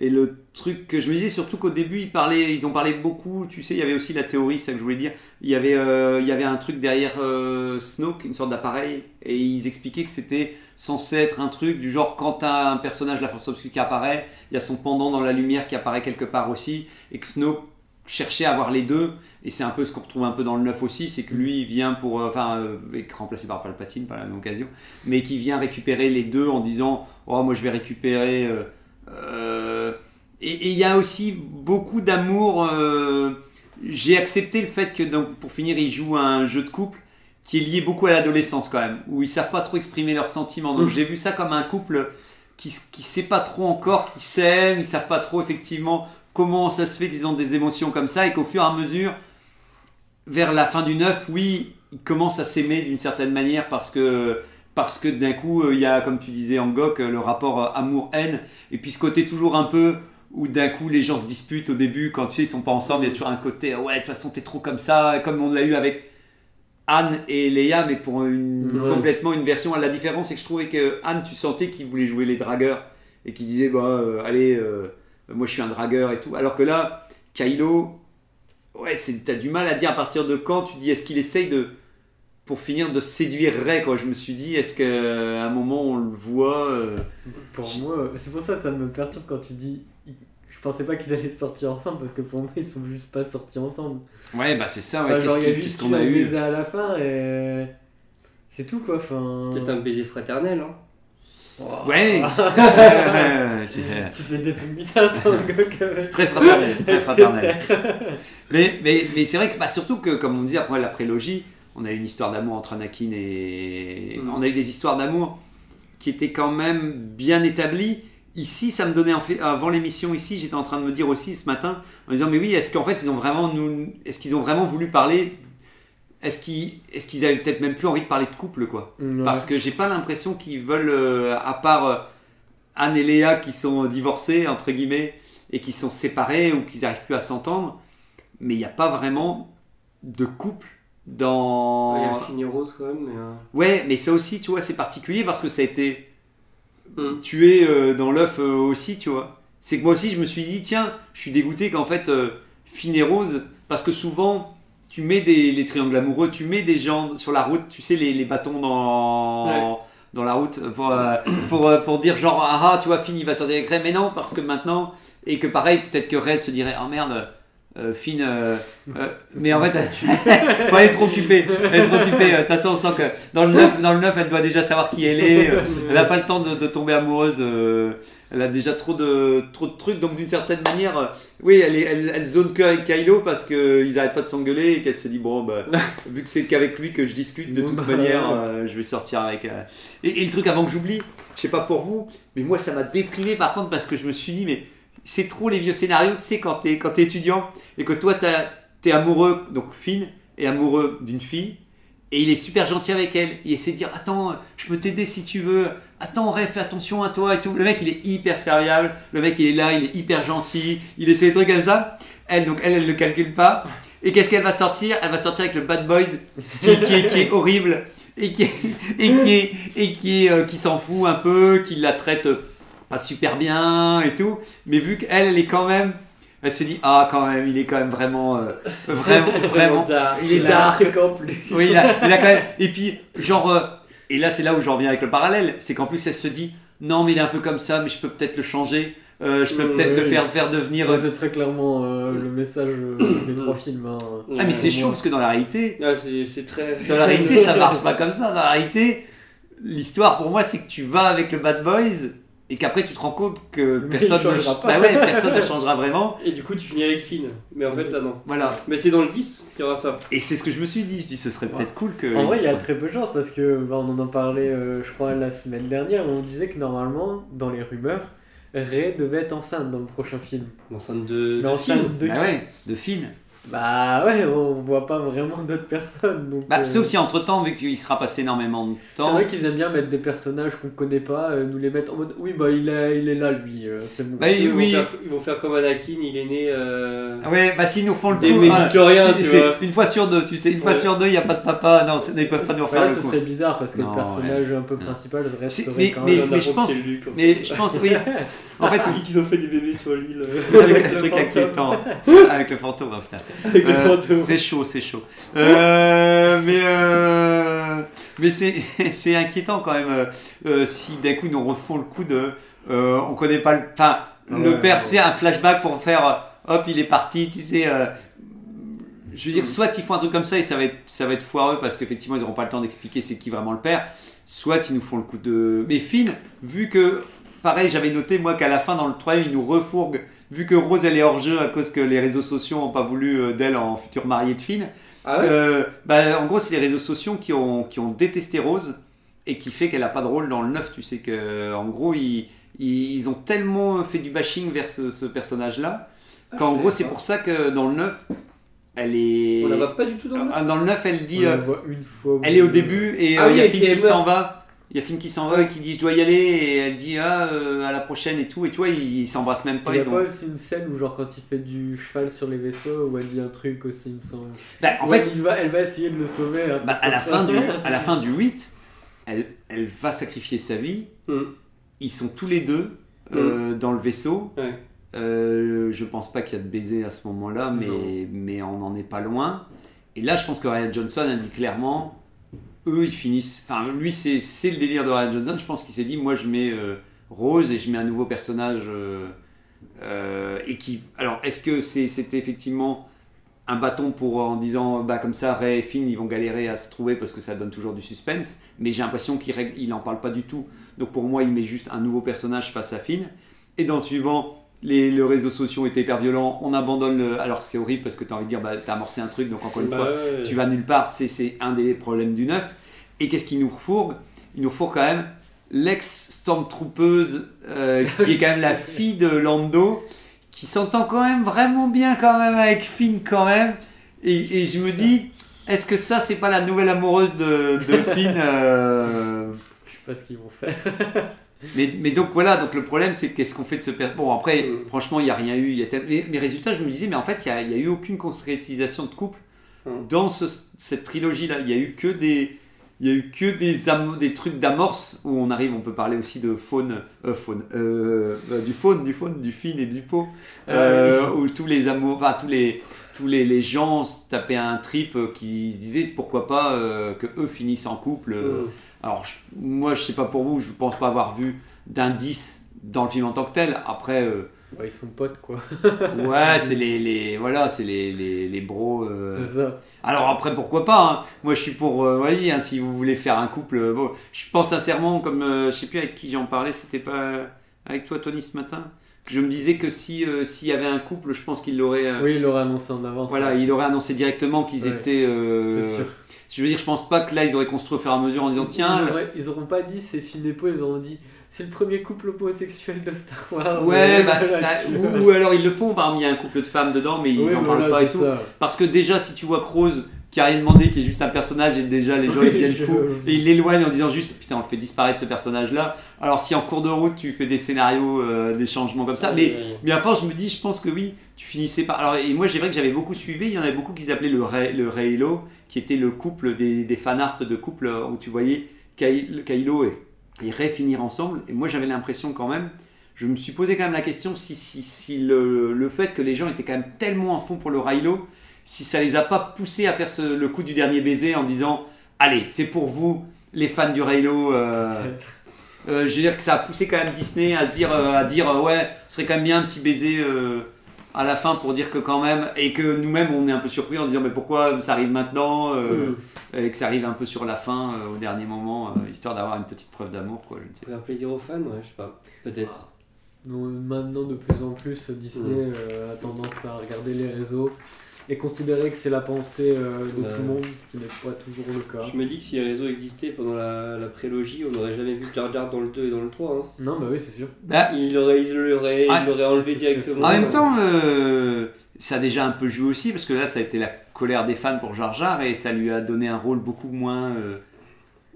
et le truc que je me disais, surtout qu'au début, ils, parlaient, ils ont parlé beaucoup, tu sais, il y avait aussi la théorie, c'est ça que je voulais dire. Il y avait, euh, il y avait un truc derrière euh, Snoke, une sorte d'appareil, et ils expliquaient que c'était censé être un truc du genre quand un personnage de la Force Obscure qui apparaît, il y a son pendant dans la lumière qui apparaît quelque part aussi, et que Snoke cherchait à avoir les deux, et c'est un peu ce qu'on retrouve un peu dans le 9 aussi, c'est que lui vient pour, euh, enfin, remplacé par Palpatine par la même occasion, mais qui vient récupérer les deux en disant, oh moi je vais récupérer. Et et il y a aussi beaucoup d'amour. euh, J'ai accepté le fait que, donc, pour finir, ils jouent à un jeu de couple qui est lié beaucoup à l'adolescence quand même, où ils savent pas trop exprimer leurs sentiments. Donc Mm. j'ai vu ça comme un couple qui qui sait pas trop encore, qui s'aime, ils savent pas trop effectivement comment ça se fait qu'ils ont des émotions comme ça et qu'au fur et à mesure, vers la fin du 9, oui, ils commencent à s'aimer d'une certaine manière parce que parce que d'un coup, euh, il y a, comme tu disais, Angok, euh, le rapport euh, amour-haine, et puis ce côté toujours un peu où d'un coup les gens se disputent au début, quand tu sais, ils sont pas ensemble, il y a toujours un côté, ouais, de toute façon, t'es trop comme ça, comme on l'a eu avec Anne et Léa, mais pour une, Ouais. complètement une version. La différence, c'est que je trouvais que Anne, tu sentais qu'il voulait jouer les dragueurs, et qu'il disait, bah, euh, allez, euh, moi je suis un dragueur et tout, alors que là, Kylo, ouais, t'as du mal à dire à partir de quand tu dis, est-ce qu'il essaye de pour finir de séduire Ray quoi je me suis dit est-ce qu'à un moment on le voit euh, Pour moi, c'est pour ça que ça me perturbe quand tu dis. Je pensais pas qu'ils allaient sortir ensemble parce que pour moi ils sont juste pas sortis ensemble. ouais bah c'est ça ouais, Enfin, genre, qu'est-ce il y a qui- juste qu'est-ce qu'on a eu un eu baiser à la fin et. C'est tout quoi. Enfin... Peut-être un baiser fraternel, hein. Wow. ouais Tu fais des trucs bizarres avec. c'est très fraternel c'est très fraternel mais, mais, mais c'est vrai que bah, surtout que comme on disait après la prélogie on a eu une histoire d'amour entre Anakin et Mm. on a eu des histoires d'amour qui étaient quand même bien établies ici ça me donnait en fait avant l'émission ici j'étais en train de me dire aussi ce matin en disant mais oui est-ce qu'en fait ils ont vraiment nous est-ce qu'ils ont vraiment voulu parler? Est-ce qu'ils est-ce qu'ils avaient peut-être même plus envie de parler de couple quoi? Ouais. parce que j'ai pas l'impression qu'ils veulent, euh, à part euh, Anne et Léa qui sont divorcés, entre guillemets, et qui sont séparés ou qu'ils n'arrivent plus à s'entendre, mais il n'y a pas vraiment de couple Il y a dans. le fini rose quand même, mais. euh, Ouais, mais ça aussi, tu vois, c'est particulier parce que ça a été hmm. tué euh, dans l'œuf euh, aussi, tu vois. C'est que moi aussi, je me suis dit, tiens, je suis dégoûté qu'en fait, euh, Rose, parce que souvent, tu mets des, les triangles amoureux, tu mets des gens sur la route, tu sais, les, les bâtons dans, Ouais. dans la route pour, euh, pour, pour dire genre, ah, ah, tu vois, Finn, il va sortir avec Ray, mais non, parce que maintenant, et que pareil, peut-être que Ray se dirait, oh merde, euh, Finn, euh, euh, mais en fait, bon, elle est trop occupée, elle est trop occupée, de toute façon, on sent que dans le 9, dans le 9 elle doit déjà savoir qui elle est, elle n'a pas le temps de, de tomber amoureuse, elle a déjà trop de, trop de trucs, donc d'une certaine manière, oui, elle, est, elle, elle zone que avec Kylo parce qu'ils n'arrêtent pas de s'engueuler et qu'elle se dit, bon, bah, vu que c'est qu'avec lui que je discute, de toute bah, manière, je vais sortir avec. Et, et le truc avant que j'oublie, je sais pas pour vous, mais moi ça m'a déprimé par contre parce que je me suis dit, mais c'est trop les vieux scénarios, tu sais, quand t'es quand t'es étudiant et que toi t'es amoureux, donc Finn est amoureux d'une fille. Et il est super gentil avec elle. Il essaie de dire Attends, je peux t'aider si tu veux. Attends, Ray, fais attention à toi et tout. Le mec, il est hyper serviable. Le mec, il est là, il est hyper gentil. Il essaie des trucs comme ça. Elle, donc, elle, elle le calcule pas. Et qu'est-ce qu'elle va sortir? Elle va sortir avec le Bad Boys qui, est, horrible et qui, et qui, et qui, euh, qui s'en fout un peu, qui la traite pas super bien et tout. Mais vu qu'elle, elle est quand même. Elle se dit Ah, quand même, il est quand même vraiment. euh, vraiment, vraiment. dark. il est Il a un dark. truc en plus. Oui, il a, il a quand même. Et puis, genre. euh, et là, c'est là où j'en reviens avec le parallèle. C'est qu'en plus, elle se dit Non, mais il est un peu comme ça, mais je peux peut-être le changer. euh, je peux Oui, peut-être le oui. faire, faire devenir. Ouais, c'est très clairement le message des trois films. hein. ah, mais c'est chaud parce que dans la réalité. Ah, c'est très. Dans la réalité, ça marche pas comme ça. Dans la réalité, l'histoire pour moi, c'est que tu vas avec le Bad Boys et qu'après tu te rends compte que Mais personne, ne, changera pas. bah ouais, personne ne changera vraiment. Et du coup, tu finis avec Finn. Mais en fait, là, non. Voilà. Mais c'est dans le 10 qu'il y aura ça. Et c'est ce que je me suis dit. Je dis, ce serait peut-être cool que. En vrai, il y a très peu de chance parce que bah, on en a parlé, euh, je crois, la semaine dernière. On disait que normalement, dans les rumeurs, Ray devait être enceinte dans le prochain film. Enceinte de. Mais enceinte de Bah ouais, de Finn. Bah ouais, on voit pas vraiment d'autres personnes. Donc, Bah, euh, Sauf si entre temps, vu qu'il sera passé énormément de C'est temps. vrai qu'ils aiment bien mettre des personnages qu'on connaît pas, euh, nous les mettre en mode oui, bah il est, il est là lui, euh, c'est bon. Bah, Ils, oui. vont faire, ils vont faire comme Anakin, il est né. euh, Ouais, bah s'ils nous font le Des coup, ah, tu c'est- vois. c'est Une fois sur deux, tu sais, une fois Ouais. sur deux, il n'y a pas de papa, non, c'est- ils peuvent pas nous Ouais, refaire là, le ce coup. serait bizarre parce que Non, le personnage un peu principal C'est- resterait mais- quand mais- même. mais je pense- c'est. Mais je pense, oui, en fait, Ils qu'ils ont fait des bébés sur l'île. euh, truc, Avec le truc inquiétant avec le fantôme, avec le fantôme. c'est chaud, c'est chaud. Euh, mais euh, mais c'est inquiétant quand même euh, si d'un coup ils nous refont le coup de on connaît pas le enfin le père ouais. tu sais un flashback pour faire hop il est parti tu sais je veux dire soit ils font un truc comme ça et ça va être ça va être foireux parce qu'effectivement ils n'auront pas le temps d'expliquer c'est qui vraiment le père soit ils nous font le coup de mais Finn vu que pareil j'avais noté moi qu'à la fin dans le troisième ils nous refourguent vu que Rose elle est hors jeu à cause que les réseaux sociaux n'ont pas voulu euh, d'elle en future mariée de Finn Ah ouais? Euh, bah, en gros, c'est les réseaux sociaux qui ont, qui ont détesté Rose et qui fait qu'elle n'a pas de rôle dans le 9. Tu sais que, en gros, ils, ils, ils ont tellement fait du bashing vers ce, ce personnage-là qu'en je gros, c'est pour ça que dans le 9, elle est. On la voit pas du tout dans le. Ah, Dans le 9, elle On dit. la euh, voit une fois. elle est au début et Ah euh, il oui, y a Finn qui s'en va. Il y a Finn qui s'en va et qui dit je dois y aller et elle dit ah euh, à la prochaine et tout et tu vois ils ils s'embrassent même pas Il y a ont... pas aussi une scène où genre quand il fait du cheval sur les vaisseaux où elle dit un truc aussi il me semble. Bah, en Où fait elle, il va, elle va essayer de le sauver. Bah, à, la fin du, à la fin du 8, elle, elle va sacrifier sa vie. Mm. Ils sont tous les deux euh, dans le vaisseau. Ouais. Euh, je pense pas qu'il y a de baiser à ce moment-là, mais, mais on n'en est pas loin. Et là, je pense que Ryan Johnson a dit clairement eux, ils finissent. Enfin, lui, c'est le délire de Ryan Johnson. Je pense qu'il s'est dit moi, je mets euh, Rose et je mets un nouveau personnage. euh, euh, et qui. Alors, est-ce que c'est- c'était effectivement un bâton pour en disant bah comme ça Ray et Finn ils vont galérer à se trouver parce que ça donne toujours du suspense mais j'ai l'impression qu'il règle- il en parle pas du tout donc pour moi il met juste un nouveau personnage face à Finn et dans le suivant les, réseaux sociaux étaient hyper violents on abandonne le... alors c'est horrible parce que tu as envie de dire bah t'as amorcé un truc donc encore une Bah fois ouais. tu vas nulle part, c'est, un des problèmes du neuf. Et qu'est-ce qu'il nous refourgue Il nous refourgue quand même l'ex-stormtroopeuse euh, qui est quand même la fille de Lando, qui s'entend quand même vraiment bien quand même avec Finn quand même. Et, et je me dis, est-ce que ça c'est pas la nouvelle amoureuse de, de Finn euh, Je sais pas ce qu'ils vont faire. Mais, mais donc voilà, donc le problème c'est qu'est-ce qu'on fait de ce per- Bon après, Mm. franchement il n'y a rien eu. Y a tel- mais, mais résultat, je me disais, mais en fait il n'y a, eu aucune concrétisation de couple Mm. dans ce- cette trilogie-là. Il y a eu que des... Il y a eu que des, trucs d'amorce où on arrive, on peut parler aussi de faune, euh, faune euh, euh, du faune, du faune, du fin et du pot, euh, où tous les amours, enfin tous les, tous les, les gens se tapaient un trip qui se disaient pourquoi pas que eux finissent en couple. Mm. Alors, je- moi, je sais pas pour vous, je pense pas avoir vu d'indice dans le film en tant que tel. Après, euh, Bah, ils sont potes quoi. ouais, c'est les, les, voilà, c'est les, les, les bros. euh. C'est ça. Alors après, pourquoi pas hein. Moi, je suis pour, euh, vas-y, hein, si vous voulez faire un couple. euh, bon, je pense sincèrement, comme je sais plus avec qui j'en parlais, c'était pas avec toi, Tony, ce matin, je me disais que si euh, s'il y avait un couple, je pense qu'il l'aurait. euh, Oui, il l'aurait annoncé en avance. Voilà, il aurait annoncé directement qu'ils Ouais. étaient. euh, C'est sûr. Je veux dire, je pense pas que là, ils auraient construit au fur et à mesure en disant, tiens. ils, auraient- ils auront pas dit c'est Finepo, ils auront dit c'est le premier couple homosexuel de Star Wars. Ouais, bah, bah, ou, ou alors ils le font, par exemple, il y a un couple de femmes dedans, mais ils Oui, en voilà, parlent pas et tout. ça. Parce que déjà, si tu vois Rose qui a rien demandé, qui est juste un personnage, et déjà les gens Oui, ils deviennent je- fous, et ils l'éloignent en disant juste putain, on le fait disparaître ce personnage-là. Alors, si en cours de route tu fais des scénarios, euh, des changements comme ça, mais, mais à force, je me dis, je pense que oui, tu finissais par. Alors, et moi, j'ai vrai que j'avais beaucoup suivi, il y en avait beaucoup qui s'appelaient le, Rey- le Reylo, qui était le couple des, des fanarts de couple euh, où tu voyais Kay- Kylo et, et Rey finir ensemble. Et moi, j'avais l'impression quand même je me suis posé quand même la question si, si, si le, le fait que les gens étaient quand même tellement en fond pour le Rilo, si ça les a pas poussés à faire ce- le coup du dernier baiser en disant Allez, c'est pour vous, les fans du Rilo. euh, Peut-être. euh, je veux dire que ça a poussé quand même Disney à se dire, euh, à dire euh, Ouais, ce serait quand même bien un petit baiser euh, à la fin pour dire que quand même. Et que nous-mêmes, on est un peu surpris en se disant Mais pourquoi ça arrive maintenant euh, Mm. Et que ça arrive un peu sur la fin, euh, au dernier moment, euh, histoire d'avoir une petite preuve d'amour, quoi. Je ne sais pas. Faire plaisir aux fans, ouais, je sais pas. Peut-être. Donc, maintenant, de plus en plus, Disney euh, a tendance à regarder les réseaux et considérer que c'est la pensée euh, de Ouais. tout le monde, ce qui n'est pas toujours le cas. Je me dis que si les réseaux existaient pendant la, la prélogie, on n'aurait jamais vu Jar Jar dans le 2 et dans le 3. Hein. Non, bah oui, c'est sûr. Bah, Il l'aurait il l'aurait- Ah, il l'aurait enlevé directement. En même temps, euh, ça a déjà un peu joué aussi, parce que là, ça a été la colère des fans pour Jar Jar, et ça lui a donné un rôle beaucoup moins... euh,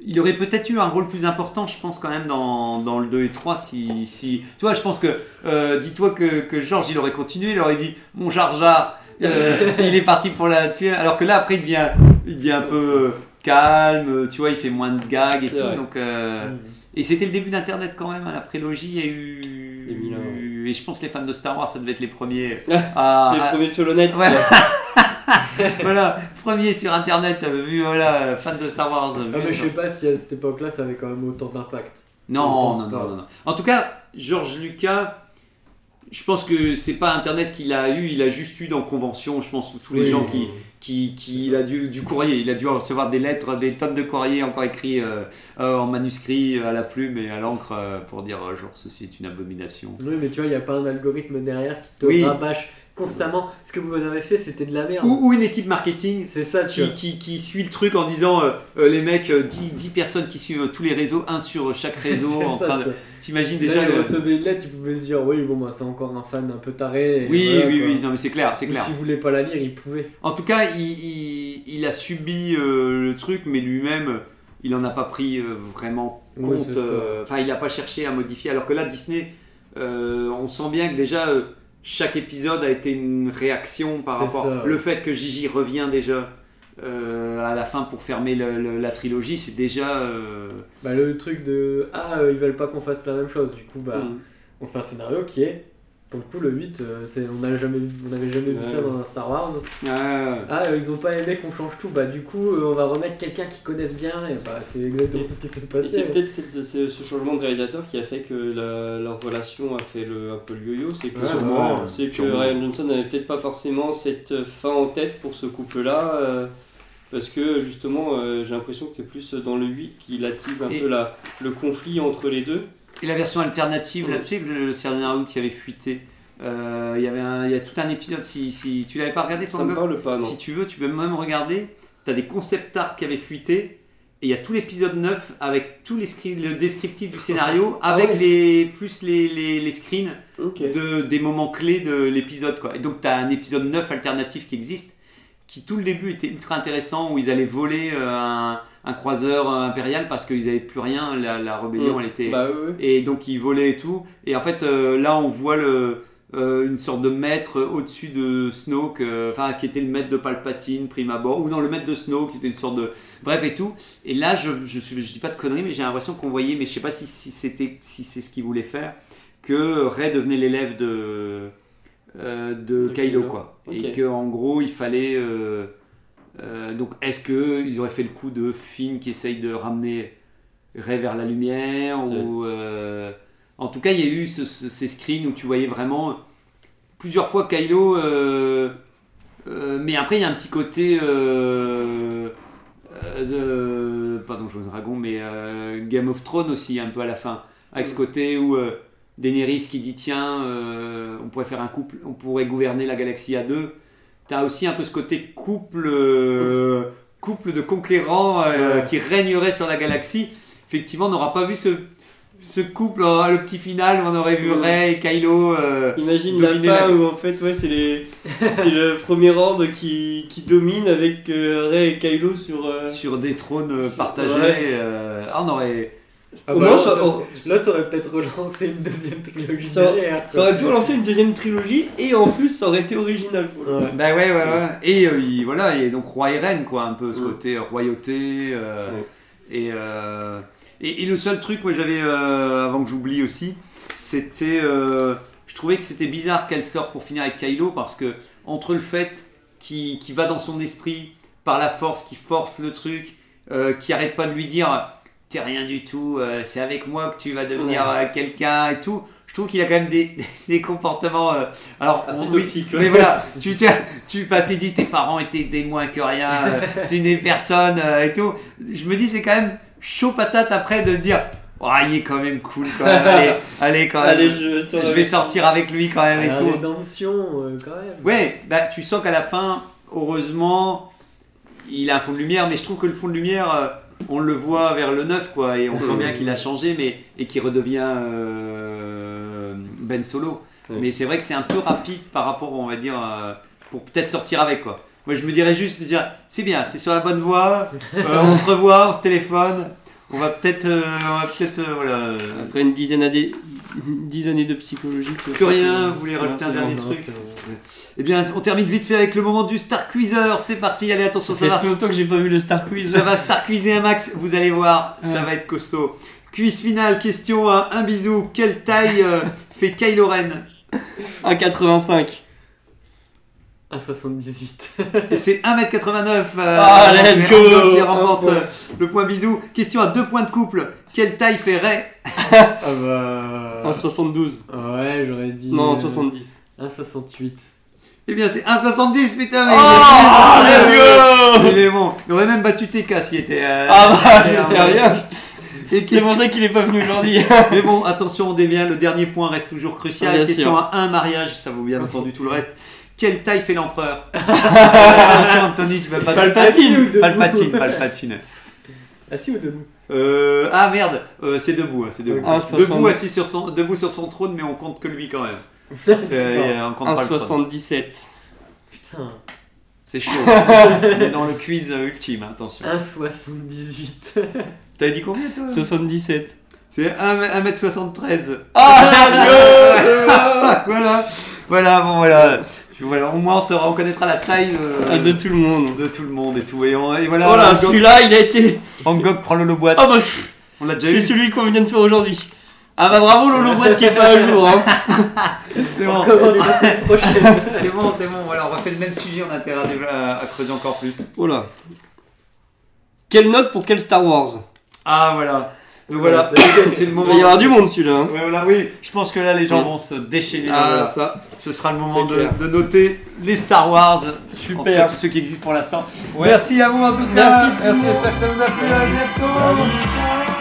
il aurait peut-être eu un rôle plus important, je pense, quand même, dans, dans le 2 et 3, si... si... Tu vois, je pense que... euh, Dis-toi que, que George, il aurait continué, il aurait dit, mon Jar Jar, euh, il est parti pour la tuer, alors que là, après, il devient, il devient un peu calme, tu vois, il fait moins de gags et tout, vrai. donc... euh, et c'était le début d'Internet quand même, à la prélogie, il y a eu... 2001, Et je pense que les fans de Star Wars, ça devait être les premiers Les à... premiers sur le net. Ouais. voilà, premier sur Internet, euh, vu, voilà, fan de Star Wars. vu Ah, mais je sais pas si à cette époque-là ça avait quand même autant d'impact. Non, non, non, non, non. En tout cas, George Lucas, je pense que c'est pas Internet qu'il a eu, il a juste eu dans convention, je pense, tous les Oui. gens qui, qui, qui il a dû du courrier, il a dû recevoir des lettres, des tonnes de courriers encore écrits euh, euh, en manuscrit euh, à la plume et à l'encre euh, pour dire genre ceci est une abomination. Oui, mais tu vois, il n'y a pas un algorithme derrière qui te Oui. rabâche constamment. Ce que vous avez fait, c'était de la merde. Ou, ou une équipe marketing C'est ça, tu qui, qui, qui suit le truc en disant euh, euh, les mecs, euh, 10, 10 personnes qui suivent tous les réseaux, un sur chaque réseau en ça, train tu de. T'imagines Déjà, le- recevait une lettre, il pouvait se dire, oui, bon, bah, c'est encore un fan un peu taré. Oui, voilà, oui, quoi. oui, non mais c'est clair, c'est clair. S'il voulait pas la lire, il pouvait. En tout cas, il, il- il a subi euh, le truc, mais lui-même, il en a pas pris euh, vraiment compte. euh, Enfin, il n'a pas cherché à modifier. Alors que là, Disney, euh, on sent bien que déjà, euh, chaque épisode a été une réaction par C'est rapport. ça. Le fait que Gigi revient déjà euh, à la fin pour fermer le- le- la trilogie, c'est déjà. euh, Bah, le truc de, ah, euh, ils veulent pas qu'on fasse la même chose. Du coup, bah, Mm. on fait un scénario qui est, pour le coup, le 8, euh, c'est, on n'avait jamais, on n'avait jamais vu ça dans un Star Wars. euh, Ah, euh, ils ont pas aimé qu'on change tout. Bah, du coup, euh, on va remettre quelqu'un qui connaisse bien. Et bah, c'est exactement ce qui s'est Et passé. c'est peut-être cette- ce, ce changement de réalisateur qui a fait que la- leur relation a fait le, un peu le yo-yo. C'est que, Ouais, Sûrement, c'est que. Ryan Johnson n'avait peut-être pas forcément cette fin en tête pour ce couple-là. euh, parce que justement, euh, j'ai l'impression que c'est plus dans le 8 qu'il attise un Et- peu la, le conflit entre les deux. Et la version alternative, là, tu sais, le, scénario qui avait fuité. euh, Il y avait un- il y a tout un épisode. Si, si tu l'avais pas regardé, Ça me parle pas, non. Si tu veux, tu peux même regarder. Tu as des concept art qui avaient fuité. Et il y a tout l'épisode 9 avec tout les le descriptif du scénario, Ah avec ouais. les, plus les, les, les screens de, des moments clés de l'épisode. quoi. Et donc tu as un épisode 9 alternatif qui existe, qui tout le début était ultra intéressant, où ils allaient voler euh, un, un croiseur euh, impérial parce qu'ils n'avaient plus rien, la, la rébellion Mm. elle était... Bah. Et donc ils volaient et tout. Et en fait, euh, là, on voit le, euh, une sorte de maître au-dessus de Snoke, euh, enfin, qui était le maître de Palpatine, prime abord, ou non, le maître de Snoke, qui était une sorte de. Bref et tout. Et là, je, je, suis- je dis pas de conneries, mais j'ai l'impression qu'on voyait, mais je sais pas si, si c'était si c'est ce qu'il voulait faire, que Rey devenait l'élève de. Euh, de De Kylo, Kylo. quoi. Ok. Et que en gros, il fallait. euh, euh, donc, est-ce que ils auraient fait le coup de Finn qui essaye de ramener Rey vers la lumière ou en tout cas, il y a eu ce- ce- ces screens où tu voyais vraiment plusieurs fois Kylo. mais après, il y a un petit côté de pardon, je dragon, mais euh, Game of Thrones aussi un peu à la fin, avec ce côté où euh, Daenerys qui dit tiens, euh, on pourrait faire un couple, on pourrait gouverner la galaxie à deux. T'as aussi un peu ce côté couple, euh, couple de conquérants euh, qui régnerait sur la galaxie. Effectivement, on n'aura pas vu ce, ce couple, le petit final on aurait vu. Rey et Kylo. Imagine la fin la- où en fait ouais c'est les le premier ordre qui, qui domine avec Rey et Kylo sur sur des trônes partagés. ouais. ah, on aurait. Ah Au bah moins, là, ça- ça, on- serait- là, ça aurait peut-être relancé une deuxième trilogie Ça- derrière. ça aurait pu relancer une deuxième trilogie et en plus ça aurait été original. Ouais. Bah ouais, ouais, ouais. Et euh, il- voilà, et donc roi et reine, quoi, un peu ce côté euh, royauté. euh, Ouais. et, euh, et, et le seul truc, moi j'avais, euh, avant que j'oublie aussi, c'était. euh, je trouvais que c'était bizarre qu'elle sorte pour finir avec Kylo parce que, entre le fait qu'il va dans son esprit par la force, qui force le truc, euh, qui arrête pas de lui dire T'es rien du tout, euh, c'est avec moi que tu vas devenir Ouais. euh, quelqu'un et tout. Je trouve qu'il a quand même des, des comportements. euh, alors, toxiques, ouais. mais voilà, tu, tu, tu, parce qu'il dit tes parents étaient des moins que rien, euh, tu n'es personne et tout. Je me dis, c'est quand même chaud patate après de dire Oh, il est quand même cool quand même, allez, allez quand même. Allez je, je vais sortir avec lui quand même et Ah, tout. rédemption, euh, quand même. Ouais, bah tu sens qu'à la fin, heureusement, il a un fond de lumière, mais je trouve que le fond de lumière, on le voit vers le 9, quoi, et on sent bien qu'il a changé, mais et qu'il redevient euh, Ben Solo. Ouais. Mais c'est vrai que c'est un peu rapide par rapport, on va dire, euh, pour peut-être sortir avec quoi. Moi je me dirais juste déjà, c'est bien, t'es sur la bonne voie, euh, on se revoit, on se téléphone, on va peut-être, euh, on va peut-être, euh, voilà. euh, Après une dizaine d'années, une dix années de psychologie. Plus rien, que- vous voulez rajouter un dernier truc. Eh bien, on termine vite fait avec le moment du Star Queezer. C'est parti, allez, attention, Ça ça fait va, longtemps que j'ai pas vu le Star Quiz. ça va Star Quizer un max. Vous allez voir, ça va être costaud. Quiz final, question à un bisou. Quelle taille euh, fait Kylo Ren? 1,85. 1,78. Et c'est 1m89. euh, Ah, let's go qui remporte point. euh, le point bisou. Question à deux points de couple. Quelle taille fait Ray Ah bah. 1,72. Ouais, j'aurais dit. Non, euh, 70. 1,68. Eh bien, c'est 1,70, putain, mais Oh, il, est let's go bon. il est bon. Il aurait même battu TK s'il était. euh, Ah bah. Et C'est pour ça qu'il est pas venu aujourd'hui. Mais bon, attention, on dévient, le dernier point reste toujours crucial. Bien Question sûr. à un mariage, ça vaut bien entendu tout le reste. Quelle taille fait l'empereur Attention, Anthony, tu vas pas. Palpatine. Palpatine, Palpatine. Assis ou debout Euh, ah merde, euh, c'est debout, hein, c'est debout. Ah, debout 70. assis sur son, debout sur son trône, mais on compte que lui quand même. C'est- euh, on compte pas le trône. 1,77. Putain. C'est chaud. on est dans le quiz ultime, hein, attention. 1,78. T'avais dit combien toi? 77. C'est 1m73. Ah, voilà, voilà, bon voilà. voilà. Au moins on, saura, on connaîtra la taille euh, Ah, de tout le monde. de tout le monde et tout. Et, on- et voilà, Oh celui-là, il a été. Angok prend le boîte. Oh bah, on l'a déjà c'est eu. celui qu'on vient de faire aujourd'hui. Ah bah bravo Lolo Boîte qui est pas à jour. Hein. C'est bon, c'est bon, c'est bon. Voilà, on refait le même sujet. On a intérêt à, creuser encore plus. Oh là. Quelle note pour quel Star Wars? Ah voilà. Donc voilà, c'est le Il moment. va y avoir du monde celui-là. Hein. Ouais, voilà, oui. Je pense que là les gens vont se déchaîner. Ah voilà. ça. Ce sera le moment de, noter les Star Wars. Super. Tous ceux qui existent pour l'instant. Ouais. Merci à vous en tout cas. Merci. Merci, j'espère que ça vous a plu. À bientôt.